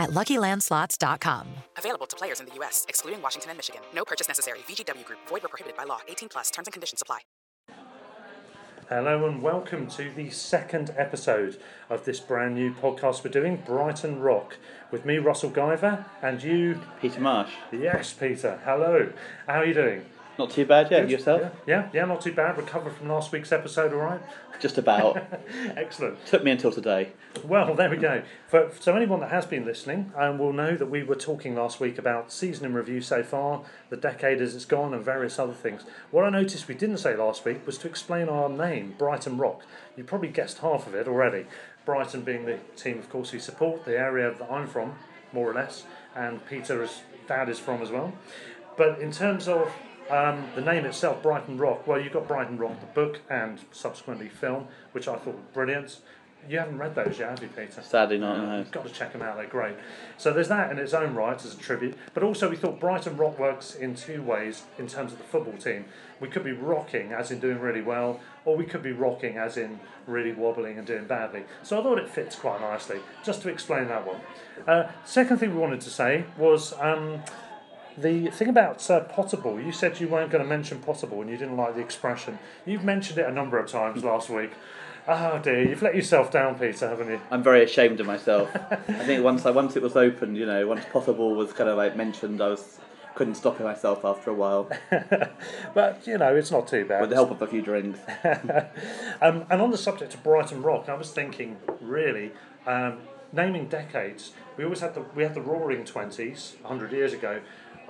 at luckylandslots.com. Available to players in the U.S., excluding Washington and Michigan. No purchase necessary. VGW Group, void were prohibited by law. 18 plus terms and conditions apply. Hello and welcome to the second episode of this brand new podcast we're doing, Brighton Rock, with me, Russell Guyver, and you, Peter Marsh. yes, Peter. Hello. How are you doing? Not too bad, yeah. Good? Yourself? Yeah, yeah, yeah, not too bad. Recovered from last week's episode, all right? Just about. Excellent. Took me until today. Well, there we go. For, so anyone that has been listening um, will know that we were talking last week about season in review so far, the decade as it's gone, and various other things. What I noticed we didn't say last week was to explain our name, Brighton Rock. You probably guessed half of it already. Brighton being the team, of course, we support, the area that I'm from, more or less, and Peter's dad is from as well. But in terms of um, the name itself, Brighton Rock, well, you've got Brighton Rock, the book, and subsequently film, which I thought were brilliant. You haven't read those yet, have you, Peter? Sadly not, no. You've got to check them out, they're great. So there's that in its own right as a tribute, but also we thought Brighton Rock works in two ways in terms of the football team. We could be rocking, as in doing really well, or we could be rocking, as in really wobbling and doing badly. So I thought it fits quite nicely, just to explain that one. Uh, second thing we wanted to say was. Um, the thing about uh, Potterball, you said you weren't going to mention Potterball and you didn't like the expression. You've mentioned it a number of times last week. Oh dear, you've let yourself down, Peter, haven't you? I'm very ashamed of myself. I think once I, once it was opened, you know, once Potterball was kind of like mentioned, I was couldn't stop it myself after a while. but you know, it's not too bad. With the help of a few drinks. um, and on the subject of Brighton Rock, I was thinking, really, um, naming decades. We always had the we had the Roaring Twenties hundred years ago.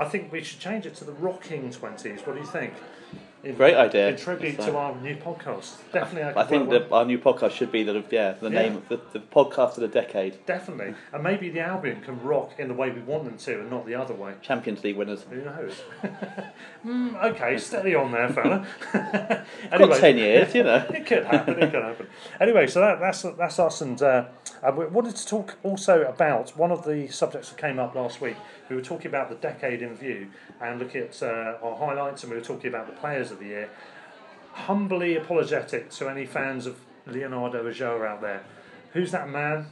I think we should change it to the Rocking Twenties. What do you think? In, Great idea. In tribute to our new podcast. Definitely, I think well, that our new podcast should be the yeah the Yeah. name of the, the podcast of the decade. Definitely, and maybe the Albion can rock in the way we want them to, and not the other way. Champions League winners. Who knows? mm, okay, steady on there, fella. Got ten years, you know. it could happen. It could happen. Anyway, so that, that's that's us, and uh, we wanted to talk also about one of the subjects that came up last week. We were talking about the decade in view, and look at uh, our highlights, and we were talking about the players of the year. Humbly apologetic to any fans of Leonardo Ulloa out there. Who's that man?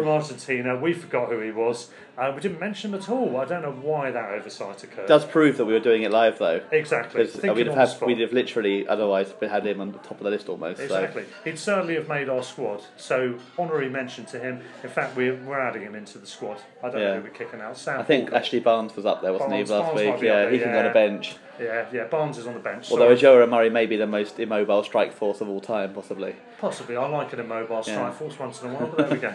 From Argentina, we forgot who he was. Uh, we didn't mention him at all. I don't know why that oversight occurred. does prove that we were doing it live though. Exactly. Because Thinking we'd on have had, spot. we'd have literally otherwise had him on the top of the list almost. Exactly. He'd certainly have made our squad. So honorary mention to him. In fact, we're, we're adding him into the squad. I don't know who we're kicking out. So Sam I think Ashley Barnes was up there, wasn't Barnes- he, last Barnes might week? be up Yeah, there, he can go on yeah. a bench. Yeah, yeah. Barnes is on the bench. Although Sorry. Ulloa Murray may be the most immobile strike force of all time, possibly. Possibly. I like an immobile strike Yeah. force once in a while, but there we go.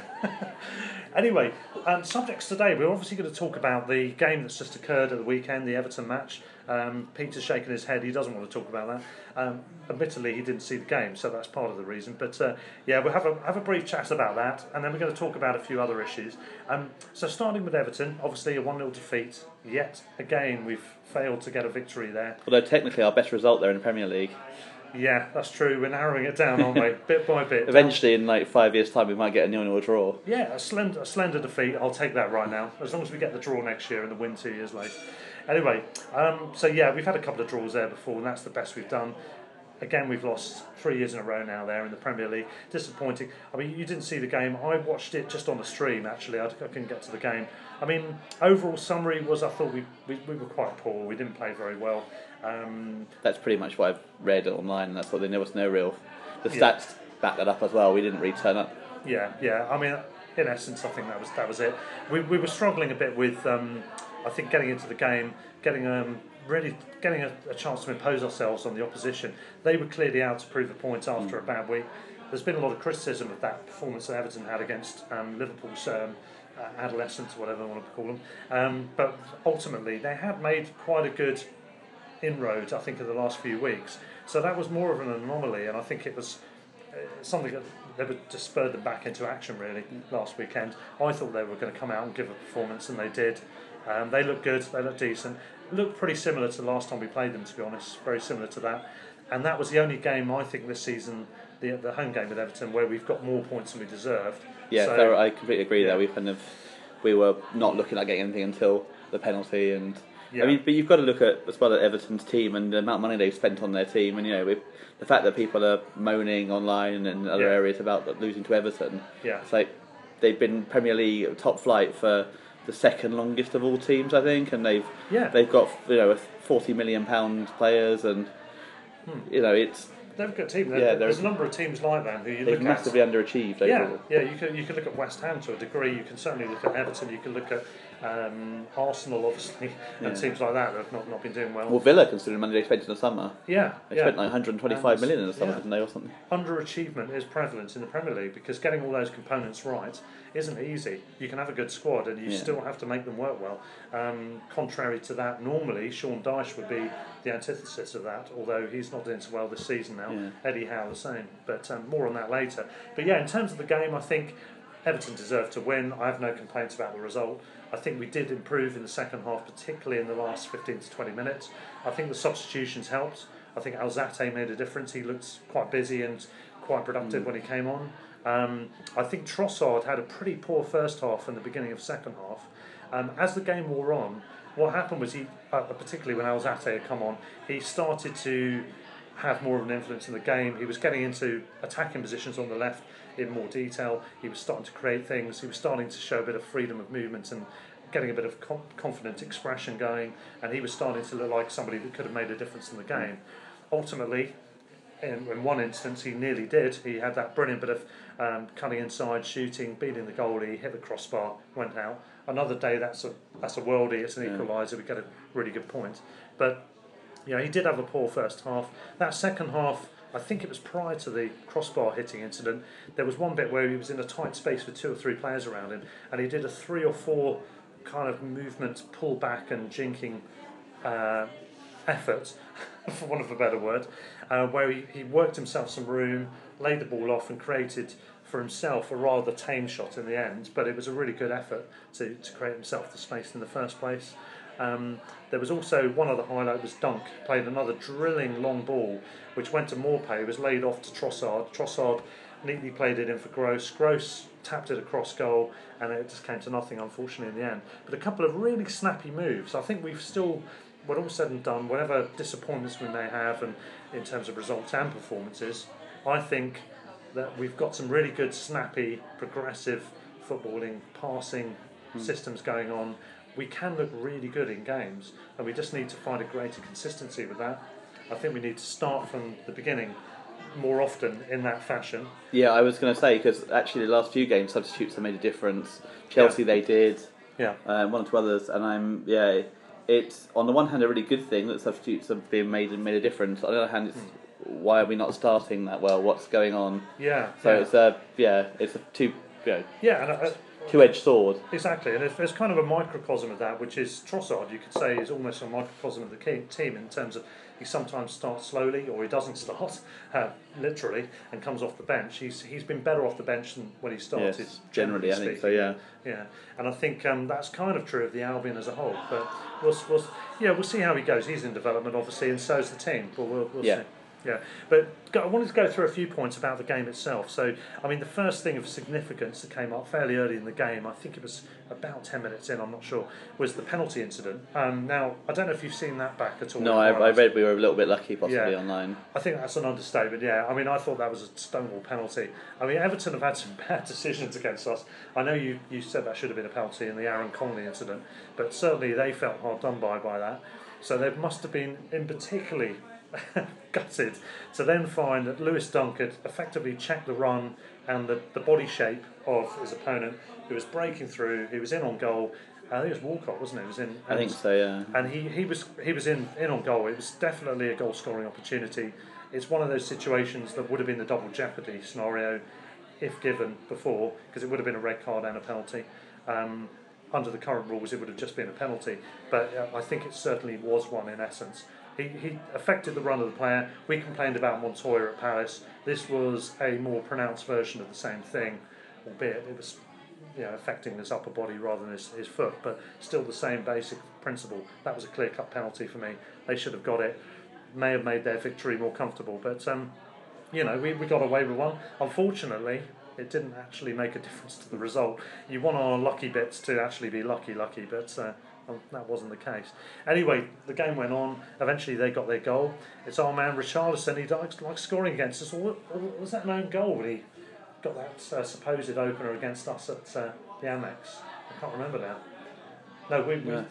anyway, um, subjects today. We're obviously going to talk about the game that's just occurred at the weekend, the Everton match. Um, Peter's shaking his head. He doesn't want to talk about that. Um, admittedly, he didn't see the game, so that's part of the reason. But uh, yeah, we'll have a have a brief chat about that, and then we're going to talk about a few other issues. Um, so starting with Everton, obviously a one 0 defeat. Yet again, we've failed to get a victory there. Although technically our best result there in the Premier League. Yeah, that's true. We're narrowing it down, aren't we? bit by bit. Eventually, in like five years' time, we might get a nil-nil draw. Yeah, a slender, a slender defeat. I'll take that right now. As long as we get the draw next year and the win two years later. Anyway, um, so yeah, we've had a couple of draws there before, and that's the best we've done. Again, we've lost three years in a row now there in the Premier League. Disappointing. I mean, you didn't see the game. I watched it just on the stream, actually. I, I couldn't get to the game. I mean, overall summary was I thought we, we, we were quite poor. We didn't play very well. Um, That's pretty much what I've read online. and That's what there was no real. The Yeah. stats back that up as well. We didn't really turn up. Yeah, yeah. I mean, in essence, I think that was that was it. We, we were struggling a bit with, um, I think, getting into the game, getting um, really getting a, a chance to impose ourselves on the opposition. They were clearly out to prove a point after a bad week. There's been a lot of criticism of that performance that Everton had against um, Liverpool's um, uh, adolescents, whatever I want to call them. Um, but ultimately, they had made quite a good inroad, I think, in the last few weeks. So that was more of an anomaly, and I think it was uh, something that they were just spurred them back into action really last weekend. I thought they were going to come out and give a performance, and they did. Um, they look good, they look decent. Looked pretty similar to the last time we played them, to be honest, very similar to that. And that was the only game I think this season, the, the home game with Everton, where we've got more points than we deserved. Yeah, So- I completely agree yeah. there. We kind of we were not looking at getting anything until the penalty, and Yeah. I mean, but you've got to look at as well at Everton's team and the amount of money they've spent on their team, and you know, with the fact that people are moaning online and other Yeah. areas about losing to Everton. Yeah. it's like they've been Premier League top flight for the second longest of all teams, I think, and they've Yeah. they've got you know forty million pound players, and Hmm. you know it's They're a good team. There- Yeah, there's a number of teams like that who you they've look massively at. underachieved Yeah, overall. yeah. You can you could look at West Ham to a degree. You can certainly look at Everton. You can look at um, Arsenal, obviously, and teams like that that have not, not been doing well. Well, Villa, considering money they spent in the summer, yeah, they yeah. spent like 125 And- million in the summer, yeah. didn't they, or something? underachievement is prevalent in the Premier League because getting all those components right isn't easy. You can have a good squad and you Yeah. still have to make them work well. Um, contrary to that, normally Sean Dyche would be the antithesis of that, although he's not doing so well this season now. Yeah. Eddie Howe the same, but um, more on that later. But yeah, in terms of the game, I think Everton deserved to win. I have no complaints about the result. I think we did improve in the second half, particularly in the last 15 to 20 minutes. I think the substitutions helped. I think Alzate made a difference. He looked quite busy and quite productive when he came on. Um, I think Trossard had a pretty poor first half and the beginning of second half. Um, as the game wore on, what happened was he, uh, particularly when Alzate had come on, he started to have more of an influence in the game. He was getting into attacking positions on the left in more detail. He was starting to create things. He was starting to show a bit of freedom of movement and getting a bit of com- confident expression going. And he was starting to look like somebody that could have made a difference in the game. Ultimately, in, in one instance, he nearly did. He had that brilliant bit of um, cutting inside, shooting, beating the goalie, hit the crossbar, went out. Another day, that's a that's a worldie. It's an equaliser. We get a really good point. But you know, he did have a poor first half. That second half, I think it was prior to the crossbar hitting incident. There was one bit where he was in a tight space with two or three players around him, and he did a three or four kind of movement, pull back and jinking uh, effort, for want of a better word, uh, where he, he worked himself some room, laid the ball off, and created for himself a rather tame shot in the end. But it was a really good effort to, to create himself the space in the first place. Um, there was also one other highlight was Dunk played another drilling long ball, which went to Maupay, was laid off to Trossard. Trossard neatly played it in for Gross. Gross tapped it across goal, and it just came to nothing, unfortunately, in the end. But a couple of really snappy moves. I think we've still, when all said and done, whatever disappointments we may have, and in terms of results and performances, I think that we've got some really good, snappy, progressive footballing, passing systems going on. We can look really good in games, and we just need to find a greater consistency with that. I think we need to start from the beginning more often in that fashion. Yeah, I was going to say because actually the last few games substitutes have made a difference. Chelsea they did, Yeah. um, one or two others, and I'm yeah. It's on the one hand a really good thing that substitutes have been made and made a difference. On the other hand, it's why are we not starting that well? What's going on? Yeah. So yeah. it's a yeah, it's a two you know, yeah, and uh, two edged sword. Exactly, and there's, there's kind of a microcosm of that, which is Trossard. You could say is almost a microcosm of the team in terms of he sometimes starts slowly or he doesn't start, uh, literally, and comes off the bench. He's he's been better off the bench than when he started. Yes, generally, I think so, speaking. yeah. yeah, and I think um, that's kind of true of the Albion as a whole. But we'll, we'll yeah we'll see how he goes. He's in development, obviously, and so is the team. But we'll, we'll Yeah. see. Yeah, but I wanted to go through a few points about the game itself. So, I mean, the first thing of significance that came up fairly early in the game, I think it was about 10 minutes in, I'm not sure, was the penalty incident. Um, now, I don't know if you've seen that back at all. No, I, I read we were a little bit lucky possibly Yeah. online. I think that's an understatement, yeah. I mean, I thought that was a stonewall penalty. I mean, Everton have had some bad decisions against us. I know you, you said that should have been a penalty in the Aaron Connolly incident, but certainly they felt hard done by by that. So they must have been in particularly gutted to then find that Lewis Dunk had effectively checked the run and the, the body shape of his opponent who was breaking through, he was in on goal. I think it was Walcott, wasn't it? It was in. I think so, yeah. And he, he was he was in, in on goal. It was definitely a goal scoring opportunity. It's one of those situations that would have been the double jeopardy scenario if given before, because it would have been a red card and a penalty. Um, under the current rules, it would have just been a penalty, but uh, I think it certainly was one in essence. He, he affected the run of the player. We complained about Montoya at Palace. This was a more pronounced version of the same thing, albeit it was you know, affecting his upper body rather than his, his foot, but still the same basic principle. That was a clear cut penalty for me. They should have got it. May have made their victory more comfortable, but um, you know, we, we got away with one. Unfortunately, it didn't actually make a difference to the result. You want our lucky bits to actually be lucky, lucky, but uh, that wasn't the case. Anyway, the game went on. Eventually, they got their goal. It's our man Richarlison. He likes, likes scoring against us. Or, or was that an own goal when he got that uh, supposed opener against us at uh, the Amex? I can't remember now. No, we, we. I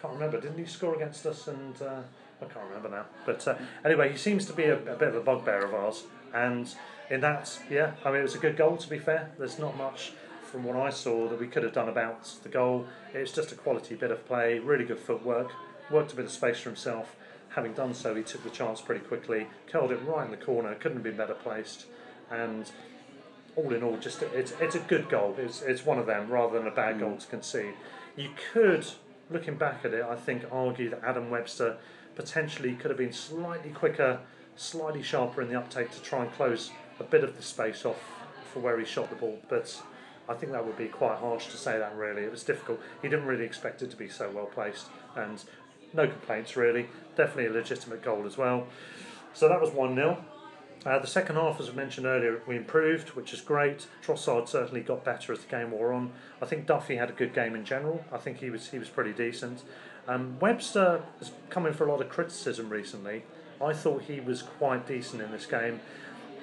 can't remember. Didn't he score against us? And uh, I can't remember now. But uh, anyway, he seems to be a, a bit of a bugbear of ours. And in that, yeah, I mean, it was a good goal. To be fair, there's not much from what I saw that we could have done about the goal. It's just a quality bit of play, really good footwork, worked a bit of space for himself. Having done so, he took the chance pretty quickly, curled it right in the corner, couldn't have been better placed, and all in all, just it's it's a good goal. It's it's one of them rather than a bad goal mm. to concede. You could, looking back at it, I think argue that Adam Webster potentially could have been slightly quicker, slightly sharper in the uptake to try and close a bit of the space off for where he shot the ball. But I think that would be quite harsh to say that. Really, it was difficult. He didn't really expect it to be so well placed, and no complaints really. Definitely a legitimate goal as well. So that was one 0 uh, the second half, as I mentioned earlier, we improved, which is great. Trossard certainly got better as the game wore on. I think Duffy had a good game in general. I think he was he was pretty decent. Um, Webster has come in for a lot of criticism recently. I thought he was quite decent in this game.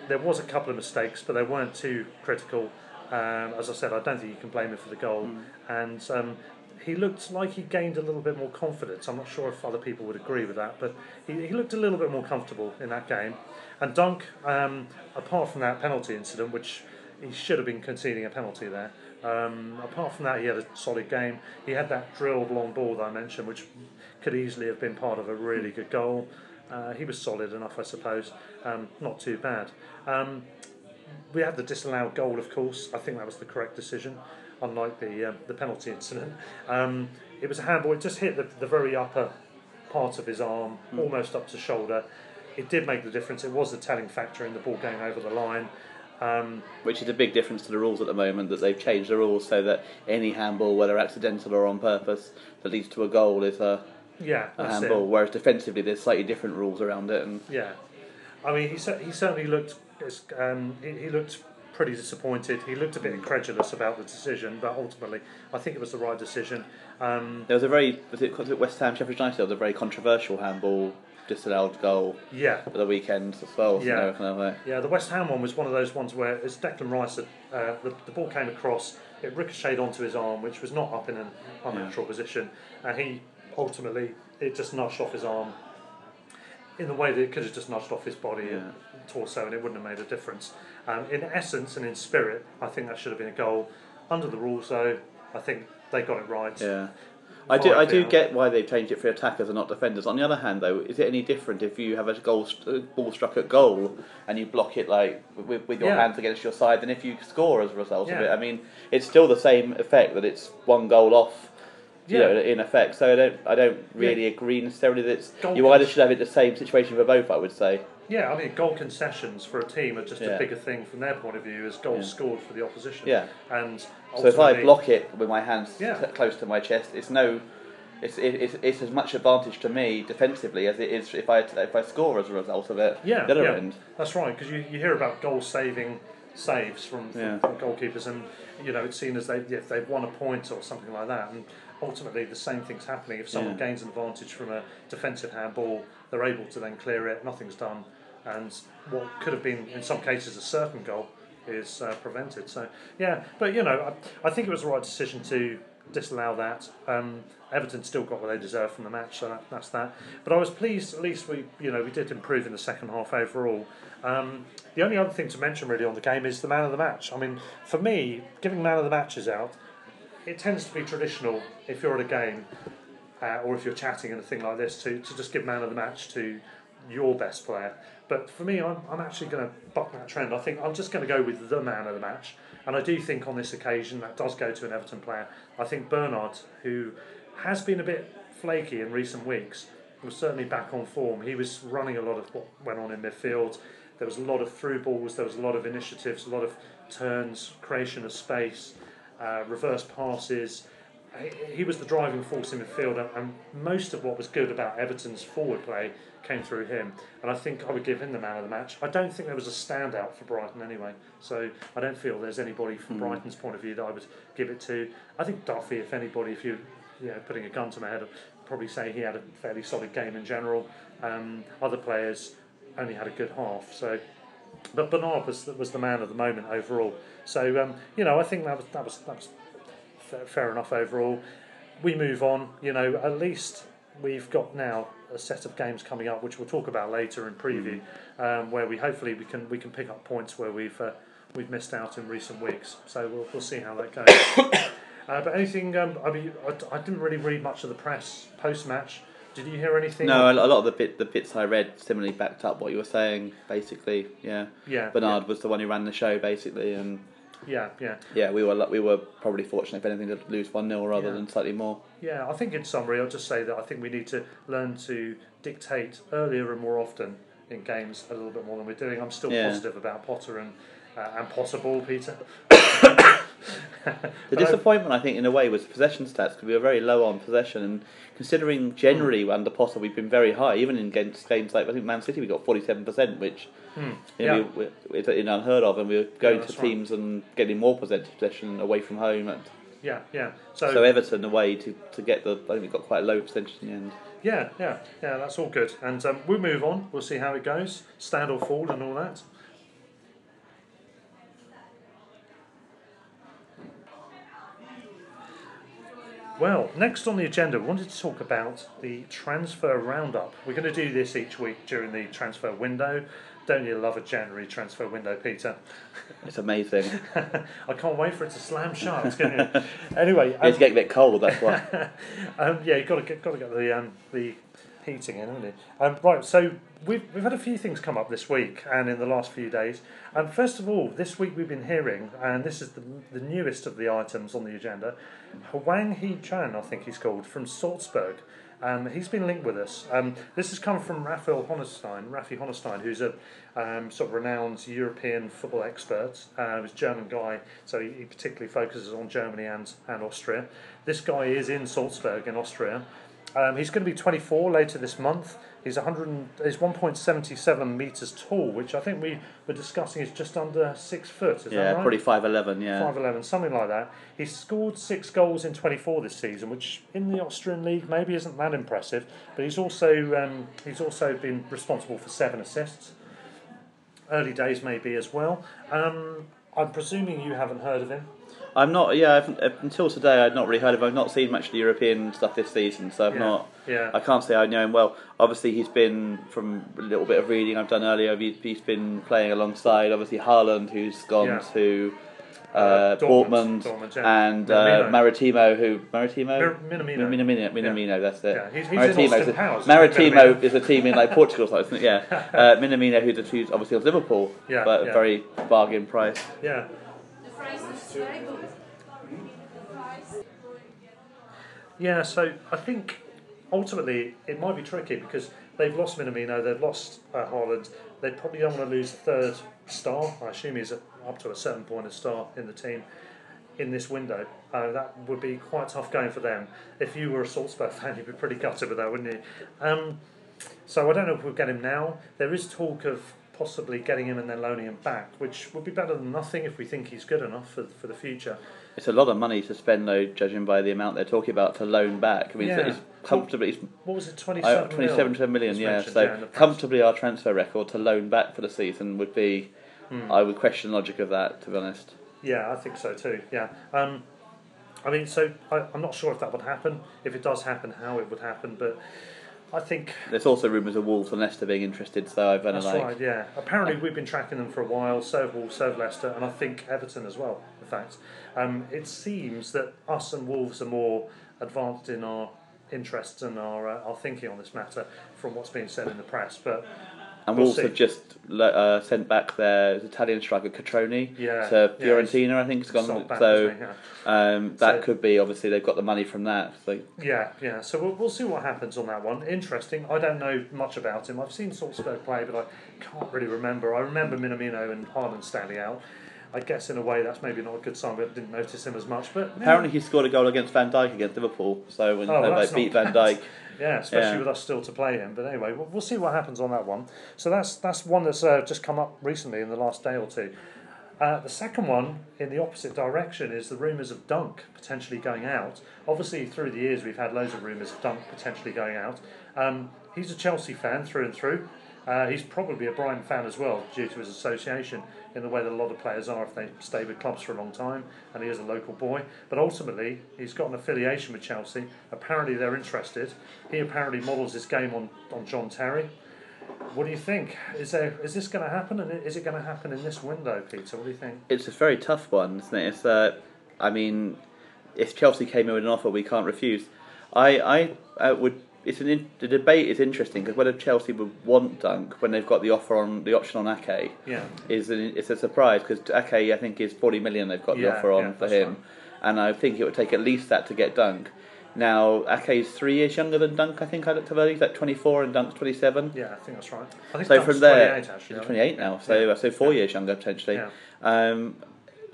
There was a couple of mistakes, but they weren't too critical. Um, as I said, I don't think you can blame him for the goal. And um, he looked like he gained a little bit more confidence. I'm not sure if other people would agree with that, but he, he looked a little bit more comfortable in that game. And Dunk, um, apart from that penalty incident, which he should have been conceding a penalty there. Um, apart from that, he had a solid game. He had that drilled long ball that I mentioned, which could easily have been part of a really good goal. Uh, he was solid enough, I suppose. Um, not too bad. Um, we had the disallowed goal, of course. I think that was the correct decision, unlike the um, the penalty incident. Um, it was a handball. It just hit the, the very upper part of his arm, almost up to shoulder. It did make the difference. It was the telling factor in the ball going over the line. Um, Which is a big difference to the rules at the moment, that they've changed the rules so that any handball, whether accidental or on purpose, that leads to a goal is a, yeah, a handball. it. Whereas defensively, there's slightly different rules around it. And Yeah, I mean, he he certainly looked um, he, he looked pretty disappointed. He looked a bit incredulous about the decision, but ultimately, I think it was the right decision. Um, there was a very, was it, was it West Ham Sheffield United? There was a very controversial handball disallowed goal yeah, at the weekend as well. Yeah. no, kind of Yeah, the West Ham one was one of those ones where, it's Declan Rice that uh, the, the ball came across, it ricocheted onto his arm, which was not up in an unnatural position, and he ultimately it just nudged off his arm in the way that it could have just nudged off his body and torso, and it wouldn't have made a difference. Um, in essence and in spirit, I think that should have been a goal. Under the rules, though, I think they got it right. Yeah. I do, I do get why they've changed it for attackers and not defenders. On the other hand, though, is it any different if you have a goal st- uh, ball struck at goal and you block it like with, with your Yeah. hands against your side than if you score as a result of it? I mean, it's still the same effect that it's one goal off. You Yeah. know, in effect, so I don't, I don't really agree necessarily that it's, Goal you either should have it the same situation for both. I would say. Yeah, I mean, goal concessions for a team are just a bigger thing from their point of view as goals scored for the opposition. Yeah. And So if I block it with my hands Yeah. t- close to my chest, it's no it's, it, it's it's as much advantage to me defensively as it is if I if I score as a result of it. Yeah, the other yeah. end. That's right, because you, you hear about goal saving saves from, from, Yeah. from goalkeepers, and you know it's seen as they if they've won a point or something like that, and ultimately the same thing's happening. If someone Yeah. gains an advantage from a defensive handball, they're able to then clear it. Nothing's done, and what could have been in some cases a certain goal is uh, prevented. So yeah, but you know I, I think it was the right decision to disallow that. Um, Everton still got what they deserved from the match, so that, that's that. But I was pleased. At least we, you know, we did improve in the second half overall. Um, the only other thing to mention really on the game is the man of the match. I mean, for me, giving man of the matches out, it tends to be traditional if you're at a game uh, or if you're chatting and a thing like this to, to just give man of the match to your best player. But for me, I'm, I'm actually going to buck that trend. I think I'm just going to go with the man of the match. And I do think on this occasion that does go to an Everton player. I think Bernard, who has been a bit flaky in recent weeks, was certainly back on form. He was running a lot of what went on in midfield. There was a lot of through balls, there was a lot of initiatives, a lot of turns, creation of space, uh, reverse passes. He- was the driving force in midfield, and- and most of what was good about Everton's forward play came through him. And I think I would give him the man of the match. I don't think there was a standout for Brighton anyway, so I don't feel there's anybody from Brighton's point of view that I would give it to. I think Duffy, if anybody, if you you know, putting a gun to my head, I'd probably say he had a fairly solid game in general. Um, other players only had a good half, so but Bernard was was the man of the moment overall. So um, you know, I think that was that was that was fair, enough overall. We move on. You know, at least we've got now a set of games coming up, which we'll talk about later in preview, um, where we hopefully we can we can pick up points where we've uh, we've missed out in recent weeks. So we'll we'll see how that goes. uh, but anything? Um, I mean, I, I didn't really read much of the press post match. Did you hear anything? No, a lot of the bit the bits I read similarly backed up what you were saying. Basically, yeah. Yeah, Bernard was the one who ran the show basically, and Yeah, yeah. yeah, we were we were probably fortunate if anything to lose one 0 rather Yeah. than slightly more. Yeah, I think in summary, I'll just say that I think we need to learn to dictate earlier and more often in games a little bit more than we're doing. I'm still Yeah. positive about Potter and uh, and Potterball Peter. The disappointment, I think, in a way, was possession stats because we were very low on possession. And considering generally under Potter we've been very high, even in against games like I think Man City we got forty seven percent, which you know. Yeah. we, it's unheard of, and we were going that's to right. teams and getting more possession possession away from home. And Yeah, yeah. So, so Everton away to, to get the I think we got quite a low percentage in the end. yeah, yeah, yeah. That's all good, and um, we'll move on. We'll see how it goes, stand or fall, and all that. Well, next on the agenda, we wanted to talk about the transfer roundup. We're going to do this each week during the transfer window. Don't you love a January transfer window, Peter? It's amazing. I can't wait for it to slam shut. can you? anyway, um, it's getting a bit cold. That's why. um, yeah, you've got to get got to get the um, the heating in, haven't you? Um, right, so we've we've had a few things come up this week and in the last few days. And first of all, this week we've been hearing, and this is the the newest of the items on the agenda. Hwang Hee-chan, I think he's called, from Salzburg. Um, he's been linked with us. Um, this has come from Raphael Honigstein, Raffi Honigstein, who's a um, sort of renowned European football expert. Uh, he's a German guy, so he, he particularly focuses on Germany and, and Austria. This guy is in Salzburg in Austria. Um, he's going to be 24 later this month. He's 100. He's 1.77 meters tall, which I think we were discussing is just under six foot. Is yeah, that right? probably five eleven. Yeah. Five eleven, something like that. He scored six goals in twenty four this season, which in the Austrian league maybe isn't that impressive. But he's also um, he's also been responsible for seven assists. Early days maybe as well. Um, I'm presuming you haven't heard of him. I'm not. Yeah, I've, up until today, I'd not really heard of. him. I've not seen much of the European stuff this season, so I've Yeah, not. yeah. I can't say I know him well. Obviously, he's been from a little bit of reading I've done earlier. He's, he's been playing alongside obviously Haaland, who's gone Yeah. to uh, Uh, Dortmund, Dortmund, Dortmund, yeah. and uh, Maritimo, who Maritimo. Mir- Minamino. Minamino, Minamino, that's it. Yeah, he's- he's in Maritime's Austin a- Powers, Maritimo is a team in like Portugal, so isn't it? Yeah. Uh, Minamino, who's, a, who's obviously of Liverpool, Yeah, but yeah. a very bargain price. Yeah. Yeah, so I think ultimately it might be tricky because they've lost Minamino, they've lost uh, Haaland. They probably don't want to lose third star. I assume he's up to a certain point a star in the team. in this window. Uh, that would be quite tough going for them. If you were a Salzburg fan, you'd be pretty gutted with that, wouldn't you? Um, so I don't know if we'll get him now. There is talk of possibly getting him and then loaning him back, which would be better than nothing if we think he's good enough for, for the future. It's a lot of money to spend, though, judging by the amount they're talking about to loan back. I mean, Yeah. it's, it's comfortably. It's, What was it, uh, 27 mil 27 to a million, yeah. So comfortably our transfer record to loan back for the season would be. Hmm. I would question the logic of that, to be honest. Yeah, I think so too. Yeah. Um, I mean, so I, I'm not sure if that would happen. If it does happen, how it would happen. But I think There's also rumours of Wolves and Leicester being interested, so I've that's like. right. Yeah. Apparently, we've been tracking them for a while. So have Wolves, so have Leicester, and I think Everton as well. In fact, um, it seems that us and Wolves are more advanced in our interests and our uh, our thinking on this matter from what's being said in the press. But And We'll Wolves see. have just uh, sent back their Italian striker Cutrone Yeah, to yeah, Fiorentina, I think. It's gone. sold back, so hasn't he? Yeah. um, that So- could be obviously they've got the money from that. So Yeah, yeah. So we'll, we'll see what happens on that one. Interesting. I don't know much about him. I've seen Salzburg play, but I can't really remember. I remember Minamino and Haaland standing out. I guess in a way that's maybe not a good sign, but I didn't notice him as much. But yeah. apparently he scored a goal against Van Dijk against Liverpool. So when Oh, they that's beat not Van bad. Dijk. Yeah, especially Yeah. with us still to play him. But anyway, we'll, we'll see what happens on that one. So that's that's one that's uh, just come up recently in the last day or two. Uh, the second one in the opposite direction is the rumours of Dunk potentially going out. Obviously, through the years, we've had loads of rumours of Dunk potentially going out. Um, he's a Chelsea fan through and through. Uh, he's probably a Brighton fan as well, due to his association in the way that a lot of players are if they stay with clubs for a long time, and he is a local boy. But ultimately, he's got an affiliation with Chelsea. Apparently, they're interested. He apparently models his game on, on John Terry. What do you think? Is there is this going to happen, and is it going to happen in this window, Peter? What do you think? It's a very tough one, isn't it? It's uh, I mean, if Chelsea came in with an offer, we can't refuse. I I uh, would. It's an in, the debate is interesting because whether Chelsea would want Dunk when they've got the offer on the option on Ake Yeah. is an, it's a surprise because Ake I think is forty million they've got the offer on yeah, for him, right. and I think it would take at least that to get Dunk. Now Ake is three years younger than Dunk. I think I looked up earlier. He's like twenty four and Dunk's twenty seven. Yeah, I think that's right. I think So Dunk's from there, 28, actually. he's 28 now, so Yeah. so four years younger potentially. Yeah. Um,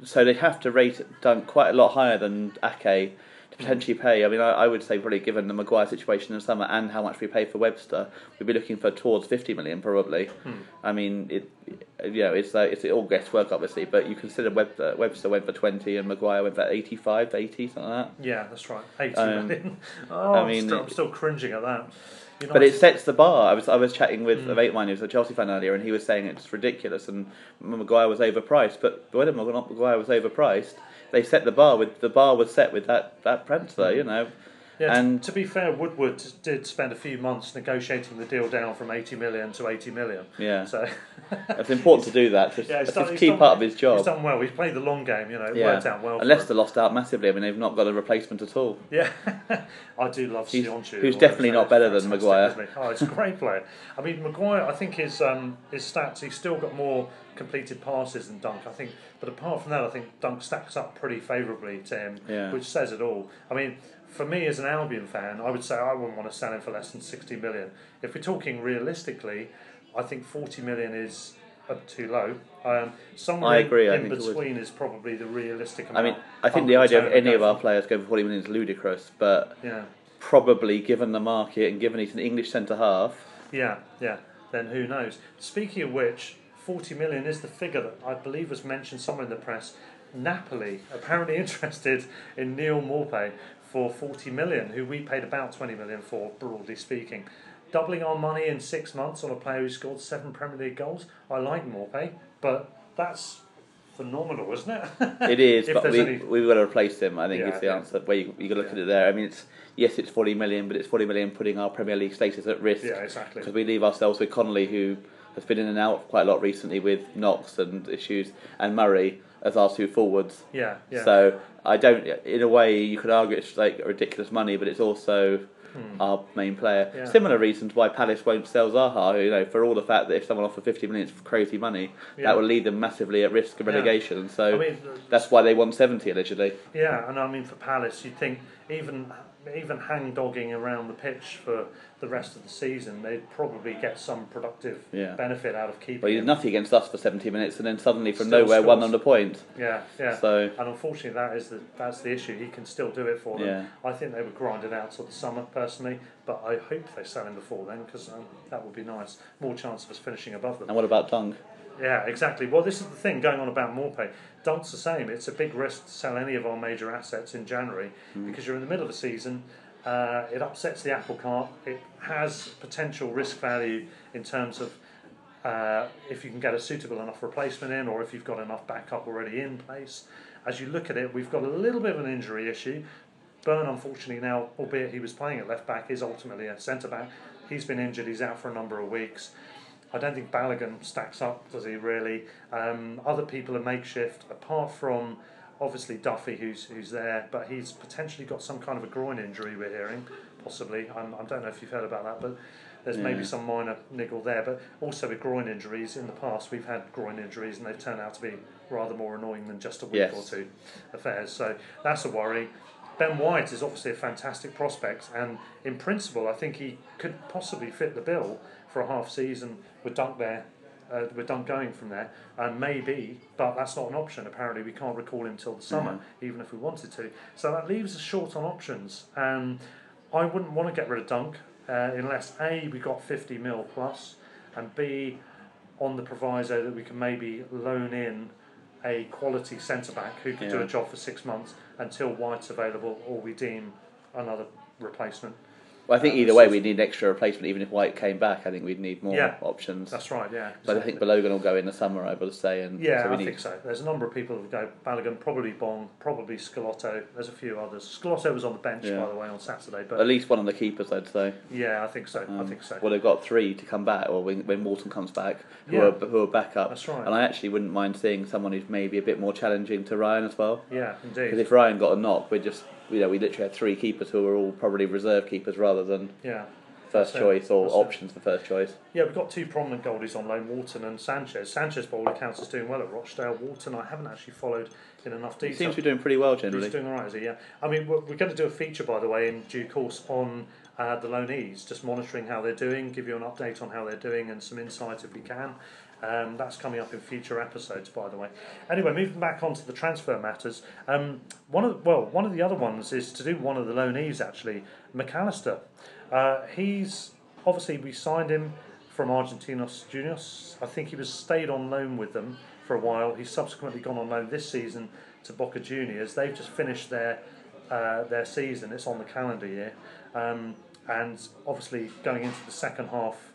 so they have to rate Dunk quite a lot higher than Ake potentially pay. I mean, I, I would say probably given the Maguire situation in the summer and how much we pay for Webster, we'd be looking for towards 50 million probably. Hmm. I mean, it, you know, it's uh, it's all guesswork obviously, but you consider Webster, Webster went for 20 and Maguire went for 85, 80, something like that. Yeah, that's right. Eighty Um, million. Oh, I mean, am still, I'm still cringing at that. United, But it sets the bar. I was I was chatting with Hmm. a mate of mine who's a Chelsea fan earlier, and he was saying it's ridiculous, and Maguire was overpriced. But whether Maguire was overpriced, they set the bar with the bar was set with that that transfer, you know. Yeah, and to, to be fair, Woodward did spend a few months negotiating the deal down from 80 million to 80 million. Yeah. So it's important to do that. Just, yeah, that's done, a key done- part of his job. He's done well. He's played the long game. You know, it yeah, worked out well. and Leicester lost out massively. I mean, they've not got a replacement at all. Yeah, I do love Söyüncü. who's definitely not better than Maguire. Oh, he's a great player. I mean, Maguire. I think his um, his stats. He's still got more completed passes than Dunk. I think, but apart from that, I think Dunk stacks up pretty favourably to him, Yeah. which says it all. I mean. For me, as an Albion fan, I would say I wouldn't want to sell him for less than sixty million. If we're talking realistically, I think forty million is too low. Um, somewhere I agree, I in think between is probably the realistic I mean, I think the idea of any of our players going for 40 million is ludicrous, but Yeah. probably given the market and given he's an English centre half, Yeah, yeah. Then who knows? Speaking of which, 40 million is the figure that I believe was mentioned somewhere in the press. Napoli apparently interested in Neal Maupay for 40 million, who we paid about 20 million for, broadly speaking. Doubling our money in six months on a player who scored seven Premier League goals. I like Morpay, but that's phenomenal, isn't it? It is, but we any- we've got to replace him. I think Yeah, is the answer. Where you you got to look Yeah. at it there. I mean, it's yes, it's forty million, but it's forty million putting our Premier League status at risk. Yeah, exactly. Because we leave ourselves with Connolly, who has been in and out quite a lot recently with knocks and issues, and Murray as our two forwards. Yeah, yeah. So I don't. In a way, you could argue it's like ridiculous money, but it's also. Our main player. Hmm. Yeah. Similar reasons why Palace won't sell Zaha. You know, for all the fact that if someone offered fifty million, it's crazy money. Yeah. That would lead them massively at risk of relegation. So I mean, that's why they want 70 allegedly. Yeah, and I mean for Palace, you'd think even even hang dogging around the pitch for the rest of the season, they'd probably get some productive Yeah. benefit out of keeping But he did nothing against us for 70 minutes, and then suddenly from Still nowhere won scores. on the point. Yeah, yeah. So- and unfortunately, that is the that's the issue. He can still do it for them. Yeah. I think they would grind it out till the summer, personally. But I hope they sell him before then because um, that would be nice. More chance of us finishing above them. And what about Dunk? Yeah, exactly. Well, this is the thing going on about Maupay. Dunk's the same. It's a big risk to sell any of our major assets in January because you're in the middle of the season. Uh, it upsets the apple cart. It has potential risk value in terms of uh, if you can get a suitable enough replacement in or if you've got enough backup already in place. As you look at it, we've got a little bit of an injury issue. Byrne, unfortunately, now, albeit he was playing at left back, is ultimately a centre back. He's been injured, he's out for a number of weeks. I don't think Balogun stacks up, does he really? Um, other people are makeshift, apart from obviously Duffy, who's who's there, but he's potentially got some kind of a groin injury, we're hearing, possibly. I'm, I don't know if you've heard about that, but there's maybe some minor niggle there. But also with groin injuries, in the past we've had groin injuries and they've turned out to be rather more annoying than just a week Yes. or two affairs. So that's a worry. Ben White is obviously a fantastic prospect, and in principle, I think he could possibly fit the bill for a half season with Dunk there, uh, with Dunk going from there, and maybe, but that's not an option. Apparently, we can't recall him till the summer, even if we wanted to. So that leaves us short on options. Um, I wouldn't want to get rid of Dunk uh, unless a we got fifty mil plus, and b on the proviso that we can maybe loan in a quality centre back who could do a job for six months until White's available, or we deem another replacement. Well, I think Uh, either way, we'd need extra replacement. Even if White came back, I think we'd need more Yeah. options. That's right, yeah. But I think Balogun will go in the summer, I will say. And Yeah, so we I need, think so. There's a number of people who go Balogun, probably Bong, probably Schelotto. There's a few others. Schelotto was on the bench, Yeah. by the way, on Saturday. But At least one of the keepers, I'd say. yeah, I think so. I Um, think so. Well, they've got three to come back, or when, when Morton comes back, who, Yeah. are, who are back up. That's right. And I actually wouldn't mind seeing someone who's maybe a bit more challenging to Ryan as well. yeah, indeed. Because if Ryan got a knock, we're just, you know, we literally had three keepers who were all probably reserve keepers rather than Yeah. first choice or options for first choice. Yeah, we've got two prominent goalies on loan, Walton and Sanchez. Sanchez, by all accounts, is doing well at Rochdale. Walton, I haven't actually followed in enough He detail. seems to be doing pretty well generally. He's doing all right, is he? Yeah. I mean, we're, we're going to do a feature, by the way, in due course on uh, the loanees, just monitoring how they're doing, give you an update on how they're doing, and some insight if we can. Um, that's coming up in future episodes, by the way. Anyway, moving back onto the transfer matters. Um, one of well, one of the other ones is to do one of the loanees actually, Mac Allister. Uh, he's obviously we signed him from Argentinos Juniors. I think he was stayed on loan with them for a while. He's subsequently gone on loan this season to Boca Juniors. They've just finished their uh, their season. It's on the calendar year, um, and obviously going into the second half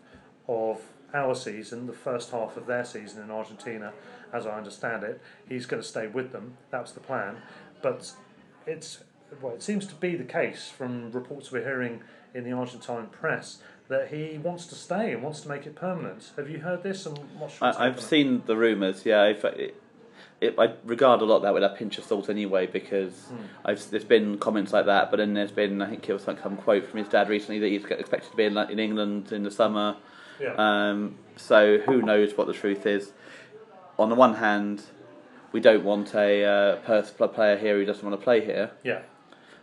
of our season, the first half of their season in Argentina, as I understand it, he's going to stay with them. That's the plan, but it's well, it seems to be the case from reports we're hearing in the Argentine press that he wants to stay and wants to make it permanent. Have you heard this? And what's your I, I've it? seen the rumours. Yeah, it, it, I regard a lot of that with a pinch of salt anyway because Hmm. There's been comments like that, but then there's been I think it was some some quote from his dad recently that he's expected to be in, in England in the summer. Yeah. Um, so who knows what the truth is? On the one hand, we don't want a uh, pers- player here who doesn't want to play here. yeah.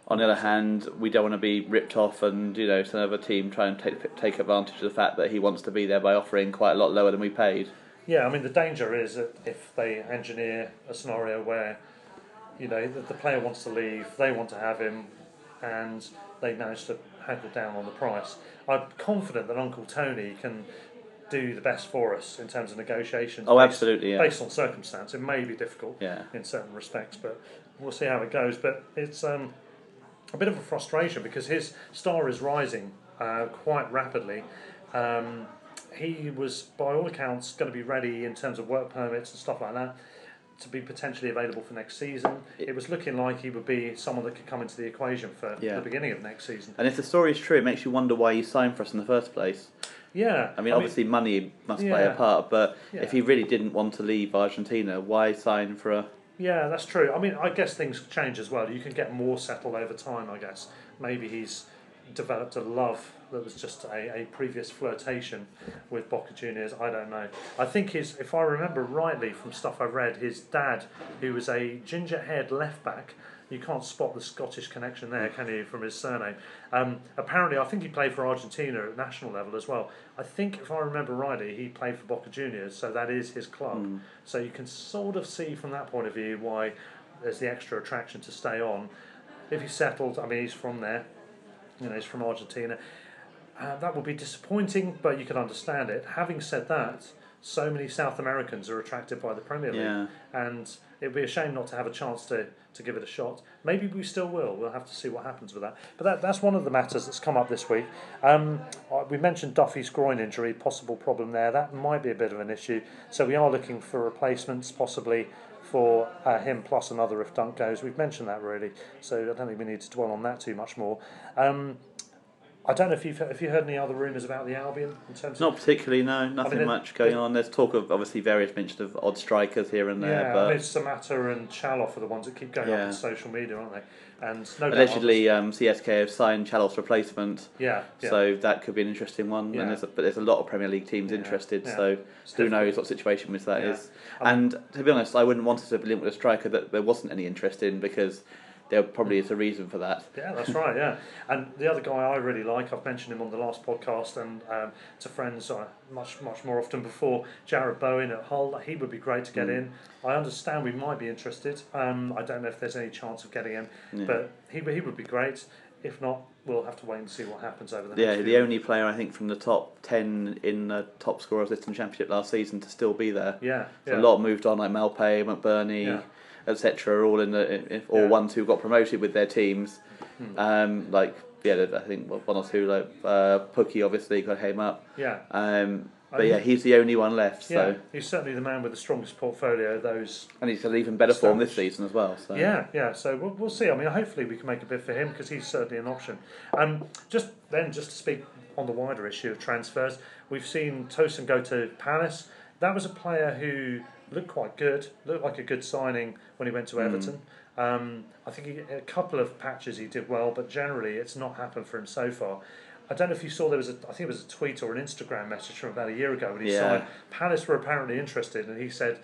On the other hand, we don't want to be ripped off and you know some other team try and take take advantage of the fact that he wants to be there by offering quite a lot lower than we paid. Yeah, I mean the danger is that if they engineer a scenario where, you know, that the player wants to leave, they want to have him, and they manage to haggle down on the price. I'm confident that Uncle Tony can do the best for us in terms of negotiations. Oh, based- absolutely, yeah. Based on circumstance, it may be difficult Yeah. in certain respects, but we'll see how it goes. But it's um, a bit of a frustration because his star is rising uh, quite rapidly. Um, he was, by all accounts, going to be ready in terms of work permits and stuff like that to be potentially available for next season. It was looking like he would be someone that could come into the equation for Yeah. the beginning of next season. And if the story is true, it makes you wonder why he signed for us in the first place. Yeah, I mean, obviously money must play a part, but Yeah. if he really didn't want to leave Argentina, why sign for a? Yeah, that's true. I mean, I guess things change as well. You can get more settled over time, I guess. Maybe he's developed a love that was just a, a previous flirtation with Boca Juniors. I don't know. I think his, if I remember rightly from stuff I've read, his dad, who was a ginger haired left back, You can't spot the Scottish connection there, can you, from his surname? Um, apparently, I think he played for Argentina at national level as well. I think, if I remember rightly, he played for Boca Juniors, so that is his club. So you can sort of see from that point of view why there's the extra attraction to stay on. If he's settled, I mean, he's from there, you know, he's from Argentina. Uh, that would be disappointing, but you can understand it. Having said that, so many South Americans are attracted by the Premier League, Yeah. and it'd be a shame not to have a chance to, to give it a shot. Maybe we still will. We'll have to see what happens with that. But that, that's one of the matters that's come up this week. Um, uh, we mentioned Duffy's groin injury, possible problem there. That might be a bit of an issue. So we are looking for replacements, possibly for uh, him plus another if Dunk goes. We've mentioned that really, so I don't think we need to dwell on that too much more. Um, I don't know if you've have you heard any other rumours about the Albion in terms Not particularly, no. Nothing it- much going on. There's talk of obviously various mentions of odd strikers here and there, yeah, I but mean, Samatta and Chalov are the ones that keep going up Yeah. on social media, aren't they? And no allegedly um, CSK have signed Chalov's replacement. yeah, yeah. So that could be an interesting one. Yeah. And there's a, but there's a lot of Premier League teams interested. yeah. So It's who difficult. knows what situation with that is. And to be honest, I wouldn't want it to be linked with a striker that there wasn't any interest in because there probably is a reason for that. Yeah, that's right. Yeah, and the other guy I really like, I've mentioned him on the last podcast and um, to friends uh, much much more often before. Jarrod Bowen at Hull, he would be great to get in. I understand we might be interested. Um, I don't know if there's any chance of getting him, but he he would be great. If not, we'll have to wait and see what happens over the Yeah, the only player I think from the top ten in the top scorers list in the championship last season to still be there. Yeah, So yeah. A lot moved on, like Maupay, McBurnie, Yeah. Etc. Are all in the or Yeah. Hmm. ones who got promoted with their teams. Um, like yeah, I think one or two like uh, Pukki obviously got came up. Yeah. Um, I but yeah, he's the only one left. So Yeah, he's certainly the man with the strongest portfolio. of Those and he's had even better form this season as well. So Yeah, yeah. So we'll, we'll see. I mean, hopefully we can make a bid for him because he's certainly an option. Um, just then, just to speak on the wider issue of transfers, we've seen Tosun go to Palace. That was a player who looked quite good, looked like a good signing when he went to Everton. Um, I think he, a couple of patches he did well, but generally it's not happened for him so far. I don't know if you saw there was a, I think it was a tweet or an Instagram message from about a year ago when he Yeah. signed. Palace were apparently interested, and he said,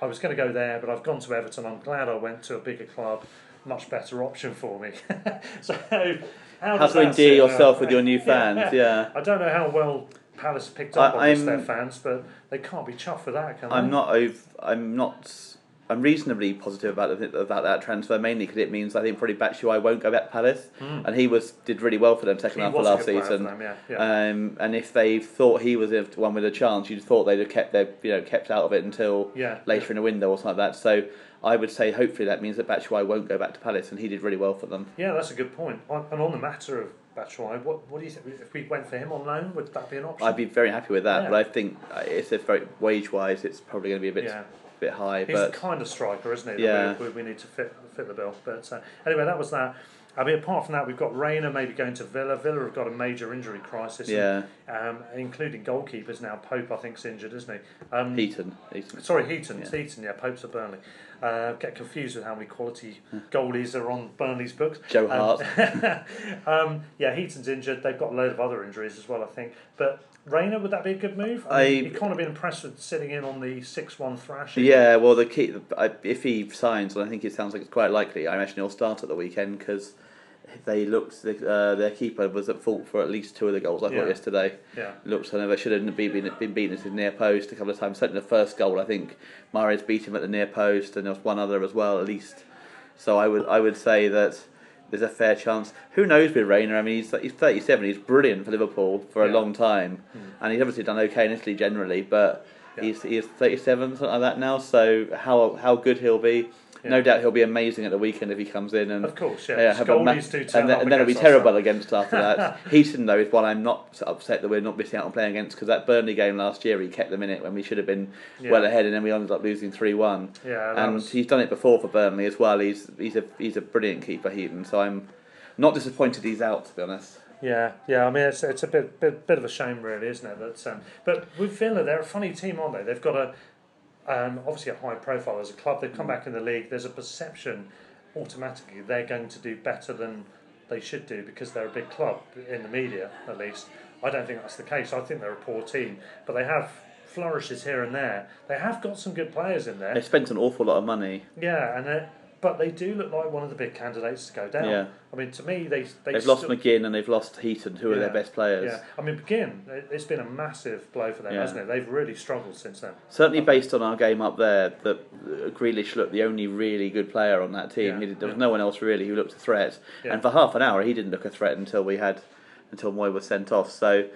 "I was going to go there, but I've gone to Everton. I'm glad I went to a bigger club, much better option for me." so, how, How does to endear yourself with your new fans, yeah. I don't know how well Palace picked up I- on their fans, but they can't be chuffed with that, can they? I'm not over. I'm not. I'm reasonably positive about the, about that transfer, mainly because it means I think probably Batshuayi won't go back to Palace, and he was did really well for them second. He half of last for season. them, yeah, yeah. Um, and if they thought he was the one with a chance, you'd thought they'd have kept their you know kept out of it until Yeah, later in the window or something like that. So I would say hopefully that means that Batshuayi won't go back to Palace, and he did really well for them. Yeah, that's a good point. On, and on the matter of Batshuayi, what what do you think? If we went for him on loan, would that be an option? I'd be very happy with that, Yeah. but I think uh, it's a very wage wise, it's probably going to be a bit Yeah. bit high. He's but the kind of striker, isn't he? Yeah. We, we, need to fit fit the bill. But uh, anyway, that was that. I mean, apart from that, we've got Reina maybe going to Villa. Villa have got a major injury crisis. Yeah. Um, including goalkeepers now. Pope, I think, is injured, isn't he? Um, Heaton, Heaton. Sorry, Heaton. Yeah. Heaton, yeah. Pope's at Burnley. Uh, get confused with how many quality goalies are on Burnley's books. Joe Um, Hart. um, yeah, Heaton's injured. They've got a load of other injuries as well, I think. But Reina, would that be a good move? I mean, I- you can't have been impressed with sitting in on the six-one thrashing. Yeah, well, the key if he signs, and I think it sounds like it's quite likely. I imagine he'll start at the weekend because they looked uh, their keeper was at fault for at least two of the goals. I Yeah. thought yesterday. Yeah. Looked, I know they should have been, been, been beaten at the near post a couple of times. Certainly the first goal, I think Mahrez beat him at the near post, and there was one other as well, at least. So I would I would say that there's a fair chance. Who knows with Reina? I mean, he's he's 37. He's brilliant for Liverpool for a long time, and he's obviously done okay in Italy generally. But Yeah. he's he's 37 something like that now. So how how good he'll be. No doubt he'll be amazing at the weekend if he comes in and Of course, yeah. have a ma- and then, and then it'll be terrible against after that. Heaton though is one I'm not upset that we're not missing out on playing against because that Burnley game last year he kept them in it when we should have been well ahead and then we ended up losing three one. Yeah, and was- he's done it before for Burnley as well. He's he's a he's a brilliant keeper Heaton. So I'm not disappointed he's out to be honest. Yeah, yeah. I mean, it's, it's a bit, bit bit of a shame, really, isn't it? That, um, but with Villa, they're a funny team, aren't they? They've got a um, obviously a high profile as a club. They've come back in the league. There's a perception automatically they're going to do better than they should do because they're a big club in the media, at least. I don't think that's the case. I think they're a poor team, but they have flourishes here and there. They have got some good players in there. They spent an awful lot of money. Yeah, and but they do look like one of the big candidates to go down. Yeah. I mean, to me, they they They've lost McGinn and they've lost Heaton, who are their best players. Yeah, I mean, it- It's been a massive blow for them, Yeah. hasn't it? They've really struggled since then. Certainly, based on our game up there, that uh, Grealish looked the only really good player on that team. Yeah, He did- there was yeah. no one else really who looked a threat. Yeah. And for half an hour, he didn't look a threat until we had until Mooy was sent off. So.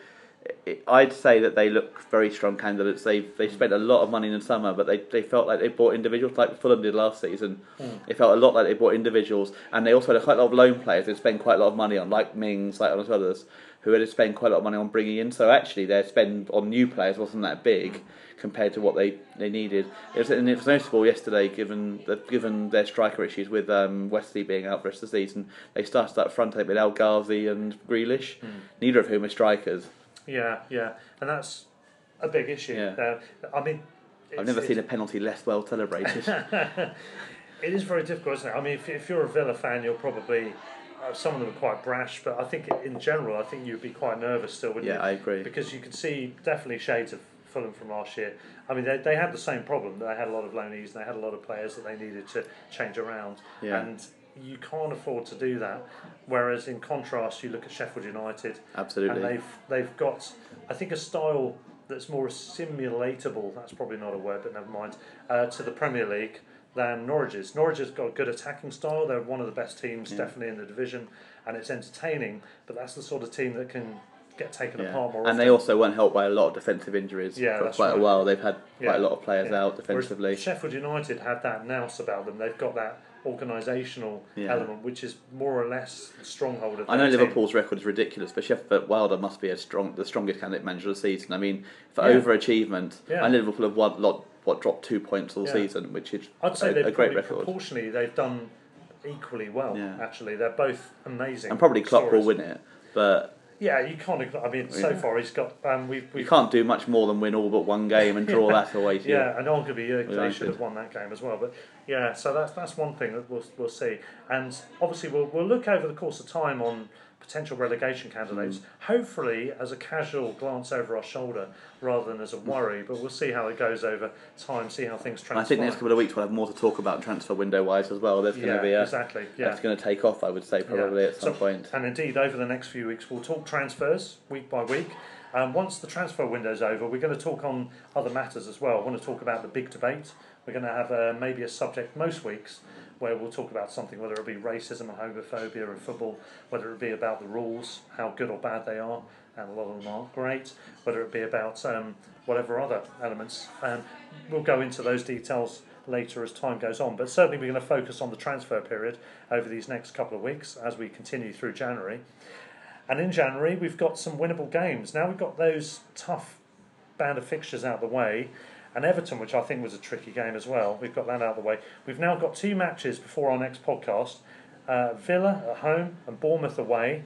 I'd say that they look very strong candidates. They've they spent a lot of money in the summer, but they, they felt like they bought individuals like Fulham did last season. It felt a lot like they bought individuals, and they also had quite a lot of loan players. They spent quite a lot of money on, like Mings, like on others, who had to spend quite a lot of money on bringing in. So actually, their spend on new players wasn't that big compared to what they, they needed. It was, and it was noticeable yesterday, given the, given their striker issues with um, Wesley being out for the rest of the season. They started up front with El Ghazi and Grealish, neither of whom are strikers. Yeah, yeah, and that's a big issue. Yeah. Uh, I mean, I've never seen a penalty less well celebrated. It is very difficult, isn't it? I mean, if, if you're a Villa fan, you'll probably. Uh, some of them are quite brash, but I think in general, I think you'd be quite nervous still, wouldn't Yeah, you? I agree. Because you could see definitely shades of Fulham from last year. I mean, they, they had the same problem. They had a lot of loanees and they had a lot of players that they needed to change around. Yeah. And you can't afford to do that. Whereas in contrast, you look at Sheffield United. Absolutely. And they've they've got, I think, a style that's more simulatable. That's probably not a word, but never mind. Uh, to the Premier League than Norwich's. Norwich has got a good attacking style. They're one of the best teams, definitely in the division, and it's entertaining. But that's the sort of team that can get taken Yeah. apart more And often. they also weren't helped by a lot of defensive injuries Yeah, for quite a while. They've had quite Yeah. a lot of players Yeah. out Whereas defensively. Sheffield United had that nous about them. They've got that organisational Yeah. element, which is more or less the stronghold of I know team. Liverpool's record is ridiculous, but Sheffield Wilder must be a strong, the strongest candidate manager of the season. I mean, for Yeah. overachievement, Yeah. and Liverpool have won, lot, what dropped two points all Yeah. season, which is I'd say a, they've a great record. proportionally they've done equally well. Actually, they're both amazing. And probably Klopp will stories. win it, but Yeah, you can't. I mean, so Yeah. far he's got. Um, we've, we've can't do much more than win all but one game and draw that away. To Yeah, and arguably uh, they should have won that game as well. But yeah, so that's that's one thing that we'll we'll see, and obviously we'll we'll look over the course of time on potential relegation candidates. Mm. Hopefully, as a casual glance over our shoulder rather than as a worry. But we'll see how it goes over time. See how things And transpire. I think the next couple of weeks we'll have more to talk about transfer window wise as well. There's going yeah, to be a, exactly. Yeah. that's going to take off. I would say probably Yeah. at some So- point. And indeed, over the next few weeks, we'll talk transfers week by week. Um, once the transfer window's over, we're going to talk on other matters as well. I want to talk about the big debate. We're going to have uh, maybe a subject most weeks where we'll talk about something, whether it be racism and homophobia in football, whether it be about the rules, how good or bad they are, and a lot of them aren't great, whether it be about um, whatever other elements. Um, we'll go into those details later as time goes on, but certainly we're going to focus on the transfer period over these next couple of weeks as we continue through January. And in January, we've got some winnable games. Now we've got those tough band of fixtures out of the way, and Everton, which I think was a tricky game as well. We've got that out of the way. We've now got two matches before our next podcast uh, Villa at home and Bournemouth away.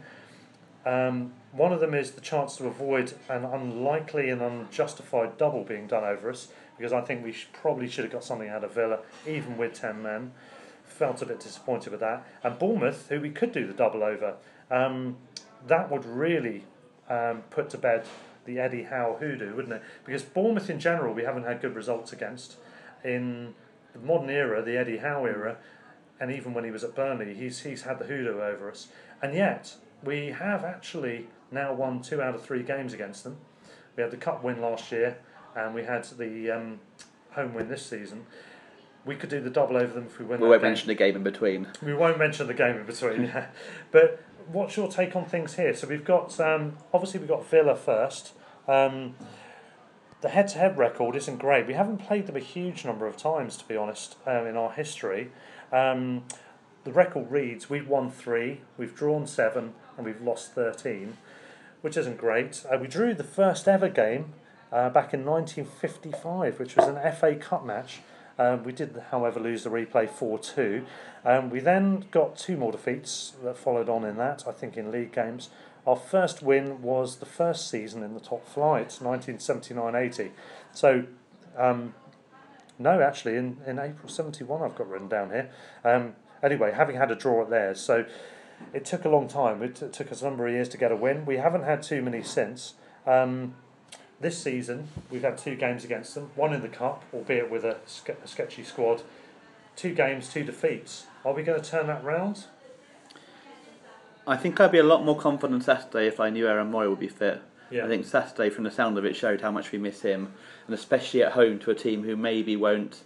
Um, one of them is the chance to avoid an unlikely and unjustified double being done over us, because I think we probably should have got something out of Villa, even with 10 men. Felt a bit disappointed with that. And Bournemouth, who we could do the double over, um, that would really um, put to bed the Eddie Howe hoodoo, wouldn't it? Because Bournemouth in general, we haven't had good results against. In the modern era, the Eddie Howe era, and even when he was at Burnley, he's he's had the hoodoo over us. And yet, we have actually now won two out of three games against them. We had the cup win last year, and we had the um, home win this season. We could do the double over them if we win. We won't game. mention the game in between. We won't mention the game in between, yeah. But what's your take on things here? So we've got um, obviously we've got Villa first. Um, the head-to-head record isn't great. We haven't played them a huge number of times, to be honest, um, in our history. Um, the record reads: we've won three, we've drawn seven, and we've lost thirteen, which isn't great. Uh, we drew the first ever game uh, back in 1955, which was an FA Cup match. Um, we did, however, lose the replay 4 2. Um, we then got two more defeats that followed on in that, I think, in league games. Our first win was the first season in the top flight, 1979 80. So, um, no, actually, in, in April 71, I've got written down here. Um, anyway, having had a draw at theirs. So, it took a long time. It t- took us a number of years to get a win. We haven't had too many since. Um, this season, we've had two games against them. One in the cup, albeit with a, ske- a sketchy squad. two games, two defeats. Are we going to turn that round? I think I'd be a lot more confident Saturday if I knew Aaron Mooy would be fit. Yeah. I think Saturday, from the sound of it, showed how much we miss him, and especially at home to a team who maybe won't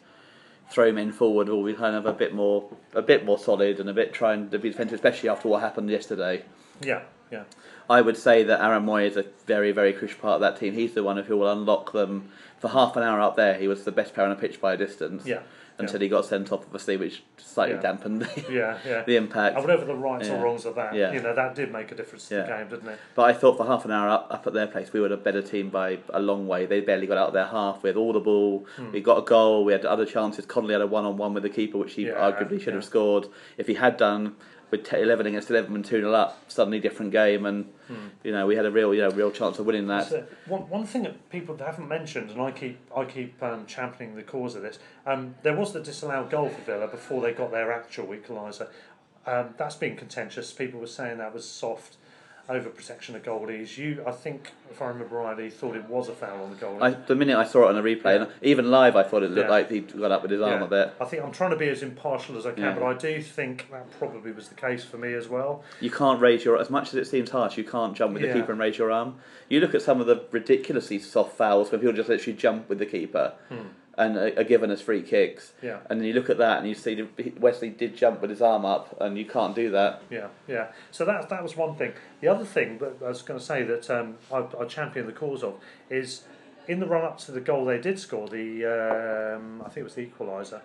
throw men forward or be kind of a bit more a bit more solid and a bit trying to be defensive, especially after what happened yesterday. Yeah, yeah, I would say that Aaron Mooy is a very, very crucial part of that team. He's the one who will unlock them. For half an hour up there, he was the best player on the pitch by a distance. Yeah, Until yeah. he got sent off, obviously, which slightly Yeah. dampened the, yeah, yeah. the impact. And whatever the rights or wrongs of that, you know, that did make a difference to the game, didn't it? But I thought for half an hour up, up at their place, we were a better team by a long way. They barely got out of their half. We had all the ball. Hmm. We got a goal. We had other chances. Connolly had a one on one with the keeper, which he arguably should have scored. If he had done with t- 11 against 11 and 2 0 up, suddenly different game. And, Hmm. you know, we had a real, you know, real chance of winning that. So, one, one thing that people haven't mentioned, and I keep I keep um, championing the cause of this, um, there was the disallowed goal for Villa before they got their actual equaliser. Um, that's been contentious. People were saying that was soft over protection of goalies. You, I think, if I remember rightly, thought it was a foul on the goalie. I, the minute I saw it on a replay, and even live, I thought it looked Yeah. like he got up with his arm Yeah. a bit. I think I'm trying to be as impartial as I can, Yeah. but I do think that probably was the case for me as well. You can't raise your as much as it seems harsh. You can't jump with Yeah. the keeper and raise your arm. You look at some of the ridiculously soft fouls when people just literally jump with the keeper hmm. And are, are given as free kicks. Hmm. Yeah. And then you look at that and you see Wesley did jump with his arm up, and you can't do that. Yeah, yeah. So that that was one thing. The other thing that I was going to say that um, I, I champion the cause of is in the run up to the goal they did score. The um, I think it was the equaliser.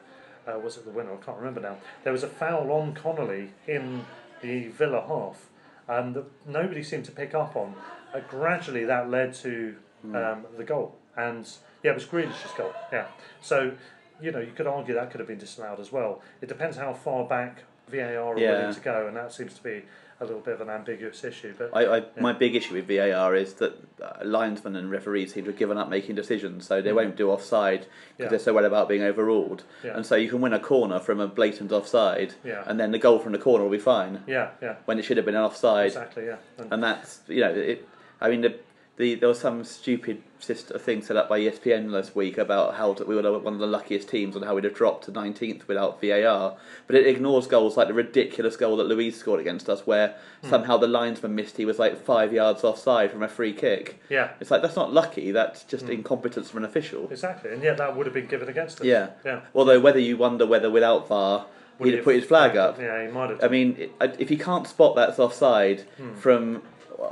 Uh, was it the winner? I can't remember now. There was a foul on Connolly in the Villa half um, that nobody seemed to pick up on. Uh, gradually, that led to um, the goal, and yeah, it was Grealish's goal. Yeah, so you know you could argue that could have been disallowed as well. It depends how far back VAR are Yeah. willing to go, and that seems to be a little bit of an ambiguous issue. But I, I my big issue with VAR is that uh, linesmen and referees seem to have given up making decisions, so they won't do offside because Mm. Yeah. they're so worried about being overruled. Yeah. And so you can win a corner from a blatant offside, Yeah. and then the goal from the corner will be fine yeah, yeah, when it should have been an offside. exactly, yeah. And- and that's you know it. I mean the. The, there was some stupid thing set up by ESPN last week about how we were one of the luckiest teams and how we'd have dropped to 19th without VAR. But it ignores goals like the ridiculous goal that Luis scored against us, where Hmm. somehow the linesman missed. He was like five yards offside from a free kick. Yeah. Hmm. it's like that's not lucky. That's just incompetence from an official. Exactly, and yet that would have been given against us. Yeah. yeah. Although whether you wonder whether without VAR Would he'd have put his flag up. Yeah, he might have. I mean, if he can't spot that's offside Hmm. from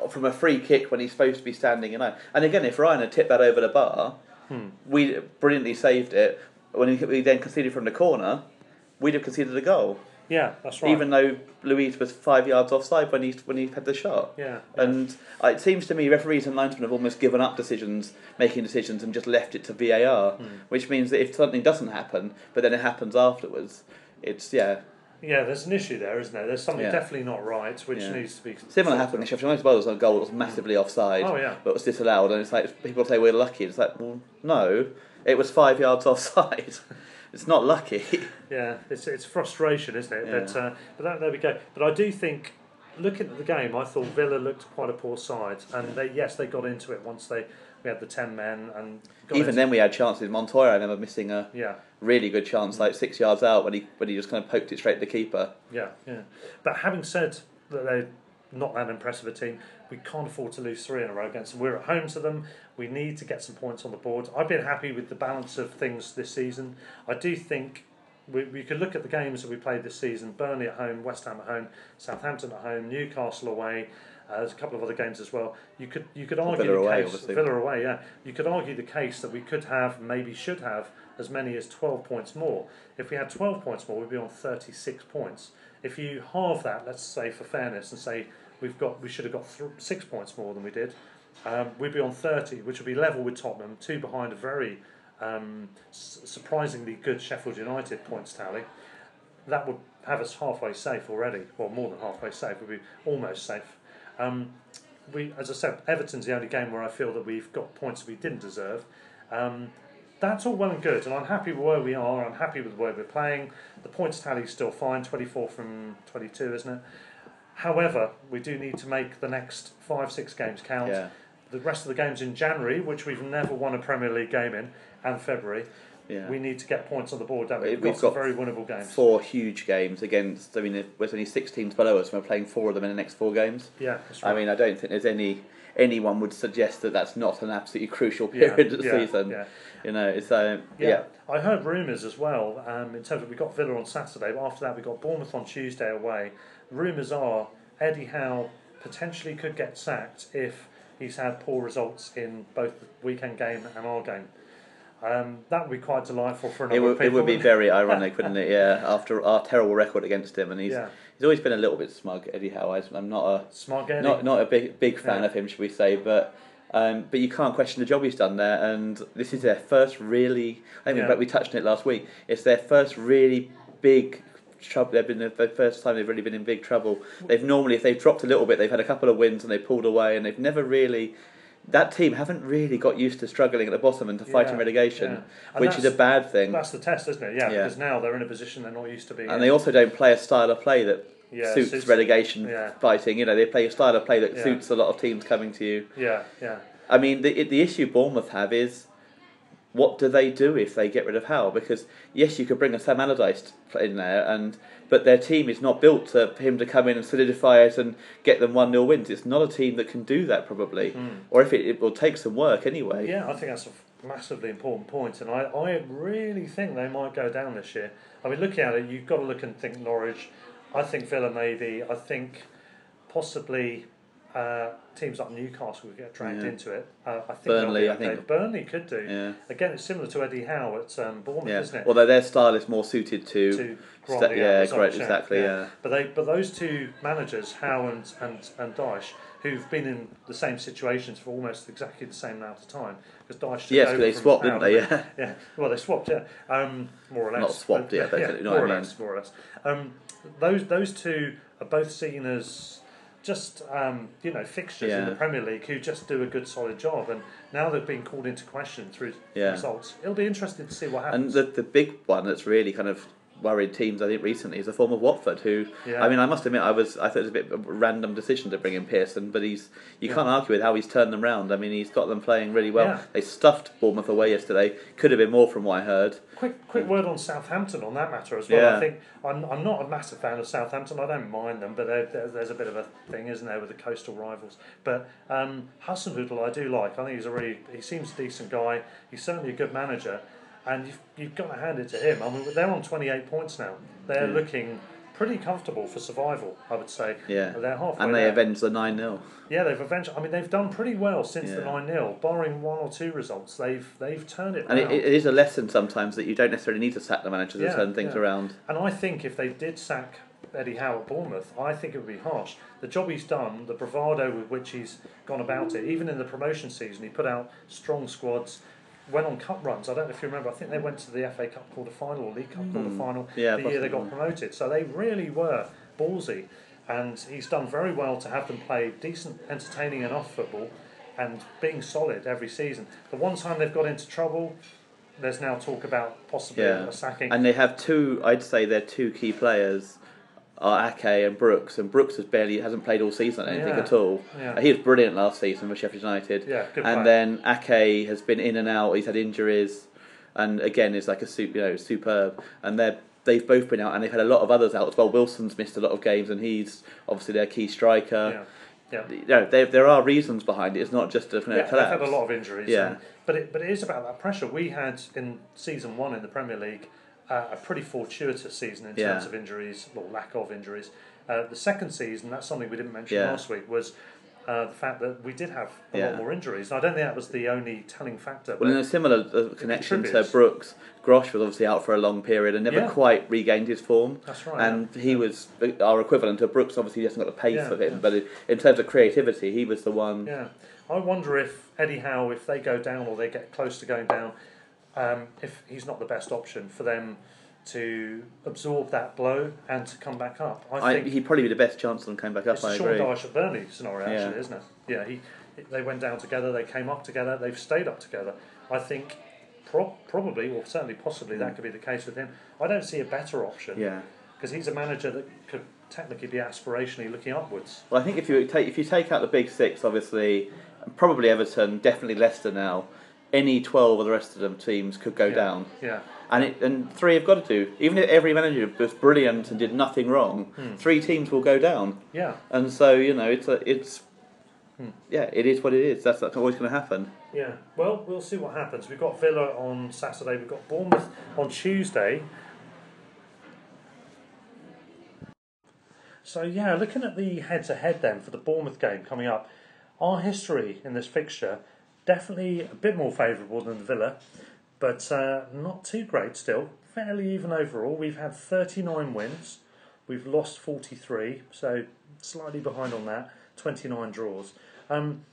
from a free kick when he's supposed to be standing in line, and again, if Ryan had tipped that over the bar, Hmm. we brilliantly saved it. When he, we then conceded from the corner, we'd have conceded a goal, yeah, that's right. even though Luis was five yards offside when he when he had the shot. Yeah, yeah. And uh, it seems to me referees and linesmen have almost given up decisions, making decisions, and just left it to VAR, Hmm. which means that if something doesn't happen, but then it happens afterwards, it's yeah. Yeah, there's an issue there, isn't there? There's something Yeah. definitely not right, which Yeah. needs to be. Similar happened in Sheffield United as well. There was a goal that was massively offside, Oh, yeah. but was disallowed, and it's like people say we're lucky. It's like, well, no, it was five yards offside. it's not lucky. Yeah, it's it's frustration, isn't it? Yeah. But uh, but that, there we go. But I do think, looking at the game, I thought Villa looked quite a poor side, and they yes they got into it once they we had the ten men and got Even into- then, we had chances. Montoya, I remember missing a yeah really good chance, mm. like six yards out, when he when he just kind of poked it straight to the keeper. yeah yeah. But having said that they're not that impressive a team, we can't afford to lose three in a row against them. We're at home to them. We need to get some points on the board. I've been happy with the balance of things this season. I do think we, we could look at the games that we played this season Burnley at home, West Ham at home, Southampton at home, Newcastle away. Uh, there's a couple of other games as well. You could you could argue Villa the away, case obviously. Villa away, yeah. You could argue the case that we could have, maybe should have, as many as twelve points more. If we had twelve points more, we'd be on thirty six points. If you halve that, let's say for fairness, and say we've got we should have got th- six points more than we did, um, we'd be on thirty, which would be level with Tottenham, two behind a very um, s- surprisingly good Sheffield United points tally. That would have us halfway safe already, well more than halfway safe. We'd be almost safe. Um, we, as I said, Everton's the only game where I feel that we've got points we didn't deserve. Um, that's all well and good, and I'm happy with where we are. I'm happy with the way we're playing. The points tally's still fine, 24 from 22, isn't it? However, we do need to make the next five, six games count. Yeah. The rest of the games in January, which we've never won a Premier League game in, and February, Yeah. we need to get points on the board. Don't we? We've We've got, got very winnable games. Four huge games against. I mean, there's only six teams below us, and we're playing four of them in the next four games. Yeah, that's I mean, I don't think there's any anyone would suggest that that's not an absolutely crucial Yeah, period of the yeah, season. yeah. You know, it's uh, Yeah. yeah. I heard rumours as well. Um, in terms of we got Villa on Saturday, but after that we got Bournemouth on Tuesday away. Rumours are Eddie Howe potentially could get sacked if he's had poor results in both the weekend game and our game. Um, that would be quite delightful for a number It of would, people. it would be very ironic, wouldn't it? Yeah, after our terrible record against him, and he's Yeah. he's always been a little bit smug, Eddie Howe. I'm not a Smart Eddie. not not a big big fan Yeah. of him, should we say? But um, but you can't question the job he's done there, and this is their first really. I think Yeah. we touched on it last week. It's their first really big trouble. They've been the the first time they've really been in big trouble. They've normally, if they've dropped a little bit, they've had a couple of wins and they pulled away, and they've never really. That team haven't really got used to struggling at the bottom and to fighting Yeah, relegation, yeah. Which is a bad thing. That's the test, isn't it? Yeah, Yeah. because now they're in a position they're not used to being. And in. they also don't play a style of play that suits suits- relegation fighting. You know, they play a style of play that suits a lot of teams coming to you. Yeah, yeah. I mean, the the issue Bournemouth have is what do they do if they get rid of Howe? Because yes, you could bring a Sam Allardyce in there, and but their team is not built for him to come in and solidify it and get them one 0 wins. It's not a team that can do that probably, hmm. or if it, it will take some work anyway. Yeah, I think that's a massively important point, and I, I really think they might go down this year. I mean, looking at it, you've got to look and think Norwich. I think Villa maybe. I think possibly uh, teams like Newcastle would get dragged Yeah. into it. Uh, I think Burnley, I think. Burnley could do. Yeah. Again, it's similar to Eddie Howe at um, Bournemouth, Yeah. isn't it? Although their style is more suited to, to sta- yeah, correct, exactly, yeah. But they, but those two managers, Howe and and and Dyche, who've been in the same situations for almost exactly the same amount of time, because Dyche. Yes, they swapped, Howe, didn't they? Yeah. yeah. Well, they swapped, yeah, um, more or less. Not swapped, yeah, but you know more what I or less, more or less. Um, those those two are both seen as just um, you know fixtures in the Premier League who just do a good solid job, and now they've been called into question through Yeah. results. It'll be interesting to see what happens. And the the big one that's really kind of worried teams, I think, recently is the form of Watford. Who, Yeah. I mean, I must admit, I was I thought it was a bit of a random decision to bring in Pearson, but he's you can't argue with how he's turned them round. I mean, he's got them playing really well. Yeah. They stuffed Bournemouth away yesterday. Could have been more from what I heard. Quick, quick word on Southampton on that matter as well. Yeah. I think I'm, I'm not a massive fan of Southampton. I don't mind them, but there, there, there's a bit of a thing, isn't there, with the coastal rivals. But um, Hasenhüttl, I do like. I think he's a really he seems a decent guy. He's certainly a good manager, and you've, you've got to hand it to him. I mean, they're on 28 points now. They're hmm. looking pretty comfortable for survival, I would say. Yeah, they're halfway and they there. avenged the nine 0 Yeah, they've avenged. I mean, they've done pretty well since the nine 0 barring one or two results. They've they've turned it And it, it is a lesson sometimes that you don't necessarily need to sack the manager to Yeah, turn things yeah. around. And I think if they did sack Eddie Howe at Bournemouth, I think it would be harsh. The job he's done, the bravado with which he's gone about it, even in the promotion season, he put out strong squads, went on cup runs. I don't know if you remember, I think they went to the FA Cup quarter final or League Cup quarter final Mm. Yeah, the year they got promoted. So they really were ballsy. And he's done very well to have them play decent, entertaining enough football and being solid every season. The one time they've got into trouble, there's now talk about possibly Yeah, a sacking. and they have two. I'd say they're two key players are Ake and Brooks, and Brooks has barely hasn't played all season I anything Yeah, at all. yeah. Uh, He was brilliant last season for Sheffield United. Yeah, good and player. then Ake has been in and out. He's had injuries, and again is like a su- you know superb. And they're they've both been out, and they've had a lot of others out as well. Wilson's missed a lot of games, and he's obviously their key striker. yeah, yeah. You know, there, there are reasons behind it. It's not just a you know, Yeah, they've had a lot of injuries. Yeah. and- but it but it is about that pressure. We had in season one in the Premier League uh, a pretty fortuitous season in Yeah. terms of injuries or lack of injuries. Uh, the second season, that's something we didn't mention Yeah. last week, was uh, the fact that we did have a Yeah. lot more injuries. I don't think that was the only telling factor. Well, in a similar uh, connection to. Brooks, Gross was obviously out for a long period and never Yeah. quite regained his form. That's right, And he was uh, our equivalent of Brooks. Obviously, he hasn't got the pace Yeah, of him, yeah. but in- in terms of creativity, he was the one. Yeah, I wonder if Eddie Howe, if they go down or they get close to going down, um, if he's not the best option for them to absorb that blow and to come back up. I, I, think he'd probably be the best chance of them coming back up. it's I a Sean agree. Dyche at Burnley scenario, Yeah. actually, isn't it? Yeah, he they went down together, they came up together, they've stayed up together. I think pro- probably, or certainly possibly, that could be the case with him. I don't see a better option. Yeah. because he's a manager that could technically be aspirationally looking upwards. Well, I think if you take if you take out the big six, obviously, probably Everton, definitely Leicester now. Any twelve of the rest of them teams could go down. Yeah. And it, and three have got to do. Even if every manager was brilliant and did nothing wrong, Hmm. three teams will go down. Yeah. And so you know, it's a, it's Hmm. yeah, it is what it is. That's, that's always going to happen. Yeah, well, we'll see what happens. We've got Villa on Saturday, we've got Bournemouth on Tuesday. So, yeah, looking at the head to head then for the Bournemouth game coming up, our history in this fixture definitely a bit more favourable than the Villa, but uh, not too great still. Fairly even overall. We've had 39 wins, we've lost 43, so slightly behind on that, 29 draws. Um,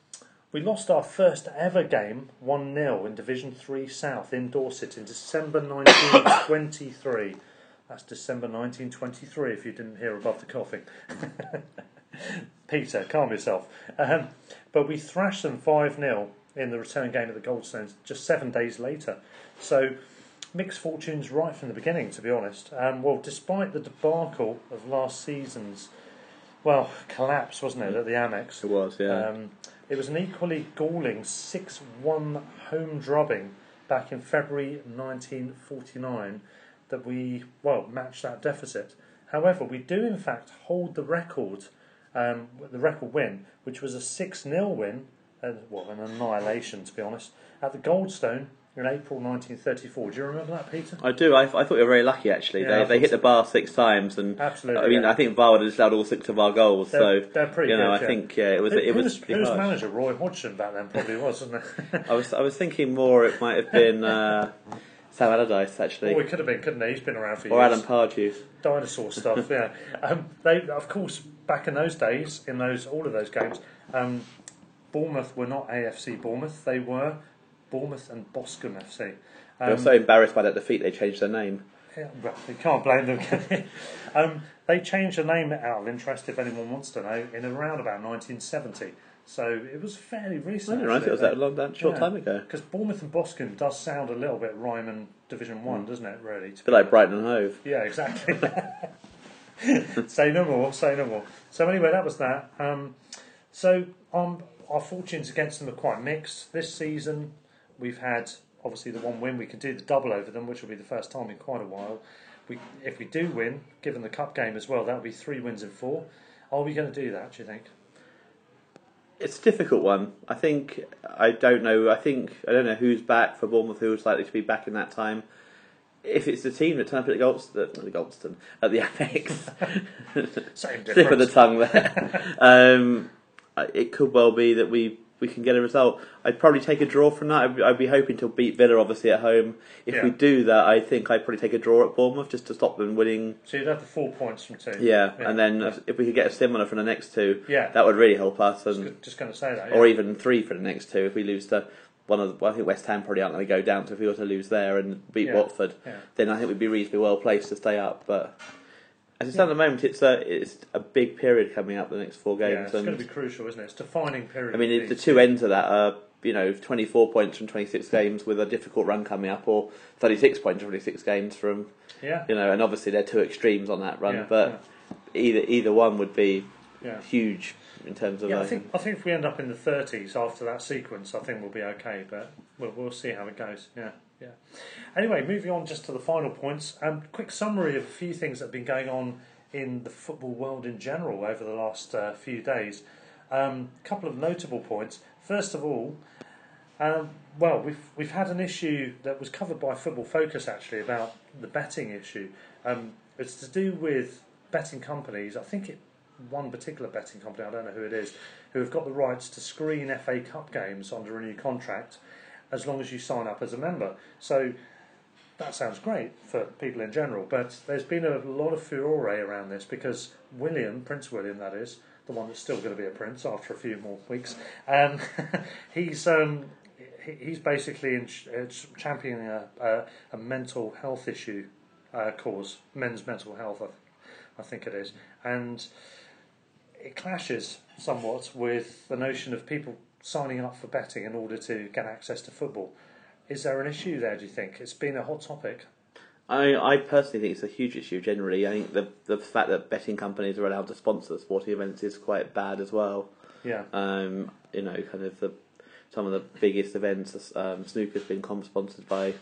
we lost our first ever game 1 0 in Division 3 South in Dorset in December 1923. That's December 1923 if you didn't hear above the coughing. Peter, calm yourself. Um, but we thrashed them 5 0 in the return game at the Goldstones just seven days later. So mixed fortunes right from the beginning, to be honest. Um, well, despite the debacle of last season's, well, collapse, wasn't it, at the Amex? It was, yeah. Um, it was an equally galling 6 1 home drubbing back in February 1949 that we, well, matched that deficit. However, we do in fact hold the record, um, the record win, which was a 6 0 win, well, an annihilation to be honest, at the Goldstone in April 1934. Do you remember that, Peter? I do. I, I thought we were very lucky actually. Yeah, they they hit the bar six times, and Absolutely, I mean, yeah. I think VAR would have allowed all six of our goals. They're- so they're pretty you know, good, I yeah. think yeah, it was Who, it was. was, pretty who was manager? Roy Hodgson back then probably was, wasn't it? I was I was thinking more. It might have been uh, Sam Allardyce actually, Oh, it could have been, couldn't he? He's been around for years. or years. Adam Pardew. dinosaur stuff. Yeah, um, they of course back in those days, in those all of those games, um, Bournemouth were not AFC Bournemouth. They were Bournemouth and Boscombe FC. They were Um, so embarrassed by that defeat they changed their name. yeah, well, you can't blame them. Can you? um, they changed the name out of interest, if anyone wants to know, in around about 1970. So it was fairly I recent. didn't realise it was that long, that short time ago. Because Bournemouth and Boscombe does sound a little bit Ryman Division Mm. One, doesn't it? Really, to A bit like Brighton and Hove. yeah, exactly. say no more. Say no more. So anyway, that was that. Um, so um, our fortunes against them are quite mixed this season. We've had obviously the one win. We can do the double over them, which will be the first time in quite a while. We, if we do win, given the cup game as well, that would be three wins in four. Are we going to do that? Do you think? It's a difficult one. I think I don't know. I think I don't know who's back for Bournemouth. Who's likely to be back in that time? If it's the team that turned up at the Goldstone, not the Goldstone, at the Amex, Same slip of the tongue there. um, Uh, it could well be that we we can get a result. I'd probably take a draw from that. I'd, I'd be hoping to beat Villa, obviously at home. If we do that, I think I'd probably take a draw at Bournemouth just to stop them winning. So you'd have the four points from two. Yeah, and then if we could get a similar from the next two, Yeah. that would really help us. And Just going to say that. or even three for the next two if we lose to one of the, well, I think West Ham probably aren't going to go down. So if we were to lose there and beat Yeah, Watford, yeah. then I think we'd be reasonably well placed to stay up. But as it stands at the moment, it's a it's a big period coming up the next four games. Yeah, it's and going to be crucial, isn't it? It's a defining period. I mean, the two ends of that are you know 24 points from 26 hmm. games with a difficult run coming up, or 36 points from 26 games from Yeah. you know, and obviously they're two extremes on that run, Yeah, but either either one would be Yeah. huge in terms of. Yeah, I think I think if we end up in the thirties after that sequence, I think we'll be okay. But we'll, we'll see how it goes. Yeah, yeah. Anyway, moving on just to the final points. Um, quick summary of a few things that have been going on in the football world in general over the last uh, few days. A um, couple of notable points. First of all, um, well, we've we've had an issue that was covered by Football Focus actually about the betting issue. Um, it's to do with betting companies. I think it one particular betting company. I don't know who it is, who have got the rights to screen FA Cup games under a new contract, as long as you sign up as a member. So that sounds great for people in general, but there's been a lot of furore around this because William, Prince William, that is, the one that's still going to be a prince after a few more weeks, um, he's um, he's basically in, uh, championing a, a, a mental health issue uh, cause, men's mental health, I, I think it is, and it clashes somewhat with the notion of people signing up for betting in order to get access to football. Is there an issue there, do you think? It's been a hot topic. I, I personally think it's a huge issue generally. I think the the fact that betting companies are allowed to sponsor sporting events is quite bad as well. Yeah. Um, you know, kind of the some of the biggest events. Um, snooker's been com-sponsored by,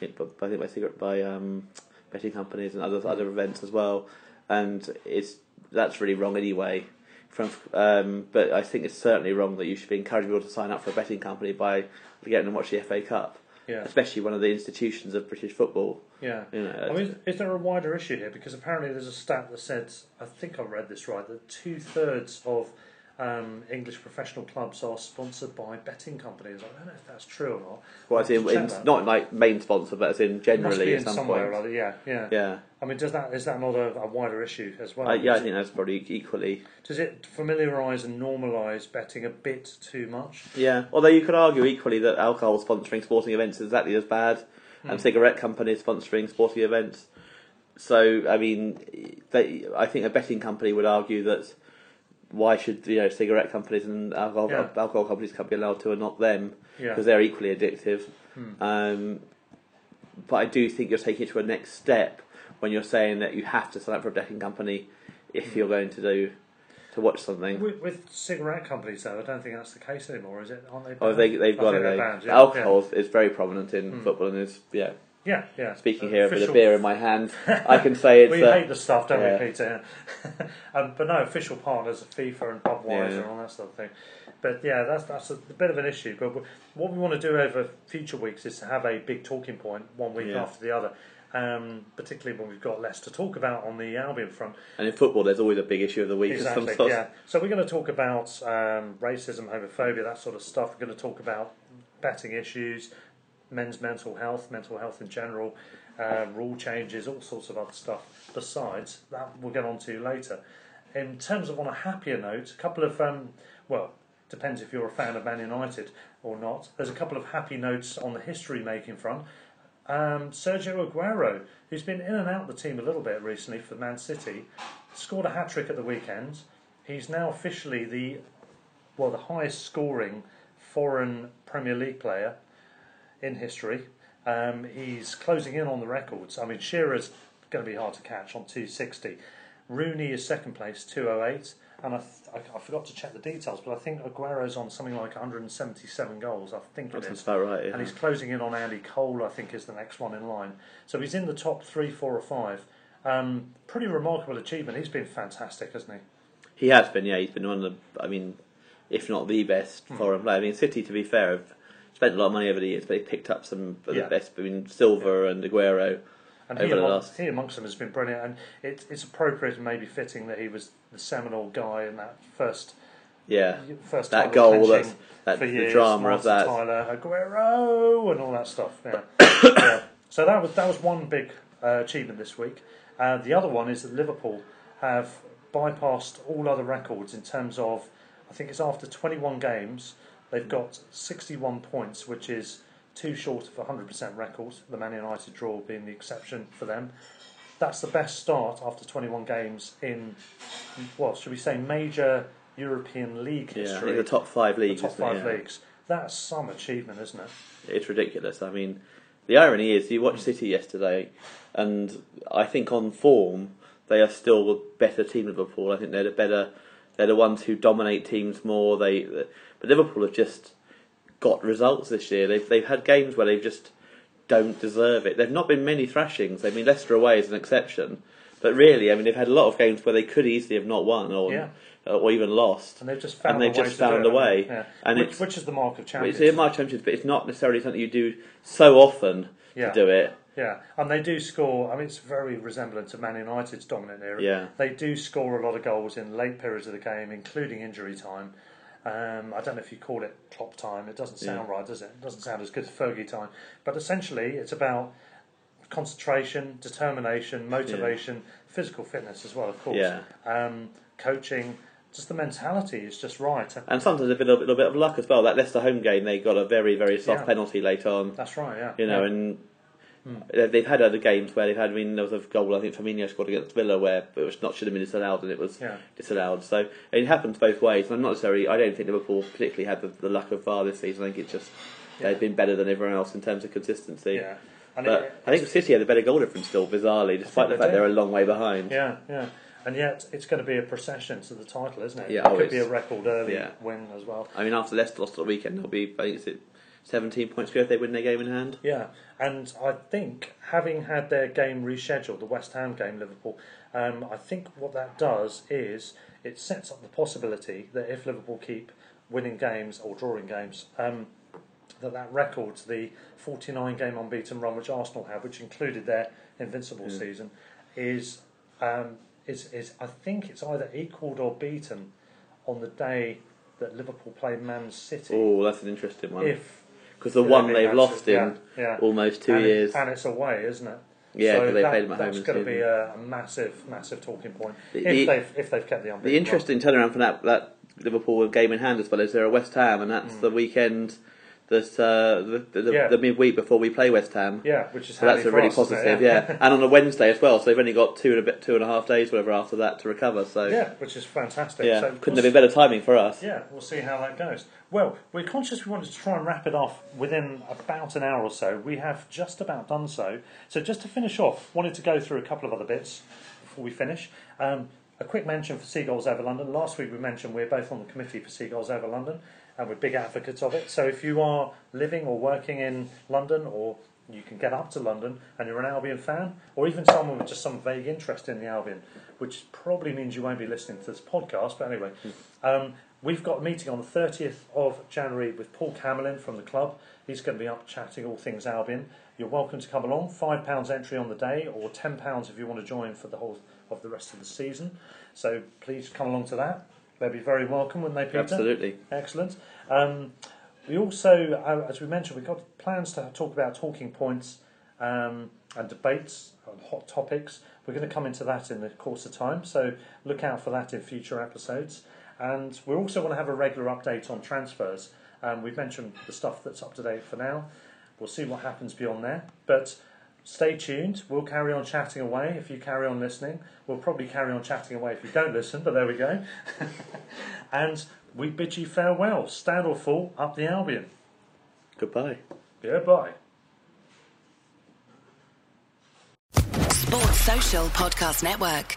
I think by cigarette by um, betting companies and other other events as well, and it's that's really wrong anyway. From, um, but I think it's certainly wrong that you should be encouraging people to sign up for a betting company by getting them to watch the FA Cup, Yeah. especially one of the institutions of British football. Yeah. You know, I mean, is there a wider issue here? Because apparently there's a stat that says, I think I read this right, that two thirds of um, English professional clubs are sponsored by betting companies. I don't know if that's true or not. Well, as in, have to check in not like main sponsor, but as in generally be at in some somewhere point. or other. Yeah, yeah. Yeah, I mean, does that is that not a, a wider issue as well? uh, yeah, I think it- that's probably equally. Does it familiarise and normalise betting a bit too much? Yeah, although you could argue equally that alcohol sponsoring sporting events is exactly as bad, Hmm. and cigarette companies sponsoring sporting events. So, I mean, they, I think a betting company would argue that why should you know cigarette companies and alcohol Yeah. alcohol companies can't be allowed to, and not them, Yeah. because they're equally addictive. Hmm. Um, but I do think you're taking it to a next step when you're saying that you have to sign up for a betting company if Hmm. you're going to do to watch something. With, with cigarette companies, though, I don't think that's the case anymore, is it? Aren't they? Oh, they, they've I got it. banned, yeah, alcohol is very prominent in Hmm. football, and is yeah. Yeah, yeah. Speaking Uh, here with a beer in my hand, I can say it's. we uh, hate the stuff, don't yeah. we, Peter? um, but no, official partners are FIFA and Budweiser Yeah. and all that sort of thing. But yeah, that's that's a, bit of an issue. But what we want to do over future weeks is to have a big talking point one week Yeah. after the other. Um, particularly when we've got less to talk about on the Albion front. and in football, there's always a big issue of the week. of some Exactly. Yeah. So we're going to talk about um, racism, homophobia, that sort of stuff. We're going to talk about betting issues, men's mental health, mental health in general, uh, rule changes, all sorts of other stuff. Besides that, we'll get on to later. In terms of on a happier note, a couple of um, well, depends if you're a fan of Man United or not. There's a couple of happy notes on the history making front. Um, Sergio Aguero, who's been in and out the team a little bit recently for Man City, scored a hat trick at the weekend. He's now officially the well the highest scoring foreign Premier League player in history. Um, he's closing in on the records. I mean, Shearer's going to be hard to catch on 260. Rooney is second place, 208. And I, th- I, I forgot to check the details, but I think Aguero's on something like 177 goals. I think That it sounds is. about right. Yeah. And he's closing in on Andy Cole, I think, is the next one in line. So he's in the top three, four, or five. Um, pretty remarkable achievement. He's been fantastic, hasn't he? He has been, yeah. He's been one of the, I mean, if not the best Hmm. foreign player. I mean, City, to be fair, have spent a lot of money over the years, but they picked up some of Yeah. the best. I mean, Silva and Aguero And he, over the among, last. he amongst them has been brilliant. And it, it's appropriate and maybe fitting that he was the seminal guy in that first Yeah, first that goal, that for the years, drama of that. Tyler, Aguero, and all that stuff. Yeah. yeah. So that was that was one big uh, achievement this week. Uh, the other one is that Liverpool have bypassed all other records in terms of, I think it's after 21 games, they've got 61 points, which is too short of a 100% record. The Man United draw being the exception for them. That's the best start after 21 games in, well, should we say, major European league Yeah, I history think the top five leagues. the top five Yeah. leagues. That's some achievement, isn't it? It's ridiculous. I mean, the irony is, you watched City yesterday, and I think on form they are still a better team than Liverpool. I think they're the better. They're the ones who dominate teams more. They, but Liverpool have just got results this year. They've they've had games where they've just don't deserve it. They've not been many thrashings. I mean, Leicester away is an exception, but really, I mean, they've had a lot of games where they could easily have not won or Yeah. Uh, or even lost. And they've just found And they've a way just to found a way. they? Yeah. And which, it's- which is the mark of champions. It's champions. in my champions, but it's not necessarily something you do so often Yeah. to do it. Yeah, and they do score. I mean, it's very resemblant to Man United's dominant era. Yeah. They do score a lot of goals in late periods of the game, including injury time. Um, I don't know if you call it clock time. It doesn't sound Yeah. right, does it? It doesn't sound as good as Fergie time. But essentially, it's about concentration, determination, motivation, physical fitness as well, of course. Yeah. Um, coaching, just the mentality is just right. And sometimes a bit, a little bit of luck as well. That Leicester home game, they got a very, very soft Yeah. penalty late on. That's right. Yeah. You know, Yeah. and they- they've had other games where they've had. I mean, there was a goal I think Firmino scored against Villa where it was not should have been disallowed and it was Yeah. disallowed. So it happens both ways. And I'm not necessarily. I don't think Liverpool particularly had the, the luck of VAR this season. I think it's just they've been better than everyone else in terms of consistency. Yeah. And But it- I think City had a better goal difference still, bizarrely, despite the fact do. they're a long way behind. Yeah, yeah. and yet it's going to be a procession to the title, isn't it? Yeah, it oh, could be a record early yeah. win as well. I mean, after Leicester lost at the weekend, they'll be, I think it's 17 points clear if they win their game in hand. Yeah, and I think having had their game rescheduled, the West Ham game, Liverpool, um, I think what that does is it sets up the possibility that if Liverpool keep winning games or drawing games, um, that that records the 49 game unbeaten run which Arsenal have, which included their invincible season, is um, is is I think it's either equalled or beaten on the day that Liverpool play Man City. Oh, that's an interesting one. If Because the Yeah, one they've matches, lost in yeah, yeah. almost two and it- years. and it's away, isn't it? Yeah, so they that, played them at home That's going to be a, massive, massive talking point The- if the- they've if they've kept the unbeaten. The interesting turnaround from that, that Liverpool game in hand as well is they're at West Ham, and that's hmm. the weekend that uh, the, the. Yeah. the midweek before we play West Ham. yeah, which is So that's a really us, it? positive, yeah. and on a Wednesday as well, so they've only got two and a bit, two and a half days, whatever, after that to recover. So yeah, which is fantastic. yeah, So couldn't course- have been better timing for us. Yeah, we'll see how that goes. Well, we're conscious we wanted to try and wrap it off within about an hour or so. We have just about done so. So, just to finish off, wanted to go through a couple of other bits before we finish. Um, a quick mention for Seagulls Over London. Last week we mentioned we're both on the committee for Seagulls Over London and we're big advocates of it. So, if you are living or working in London or you can get up to London and you're an Albion fan, or even someone with just some vague interest in the Albion, which probably means you won't be listening to this podcast, but anyway, um, we've got a meeting on the 30th of January with Paul Camillin from the club. He's going to be up chatting all things Albion. You're welcome to come along. £5 entry on the day, or £10 if you want to join for the whole of the rest of the season. So please come along to that. They'll be very welcome, wouldn't they, Peter? Absolutely. Excellent. Um, we also, uh, as we mentioned, we've got plans to talk about talking points um, and debates on hot topics. We're going to come into that in the course of time, so look out for that in future episodes. And we also want to have a regular update on transfers. Um, we've mentioned the stuff that's up to date for now. We'll see what happens beyond there. But stay tuned. We'll carry on chatting away if you carry on listening. We'll probably carry on chatting away if you don't listen, but there we go. and we bid you farewell. Stand or fall, up the Albion. Goodbye. Goodbye. Sports Social Podcast Network.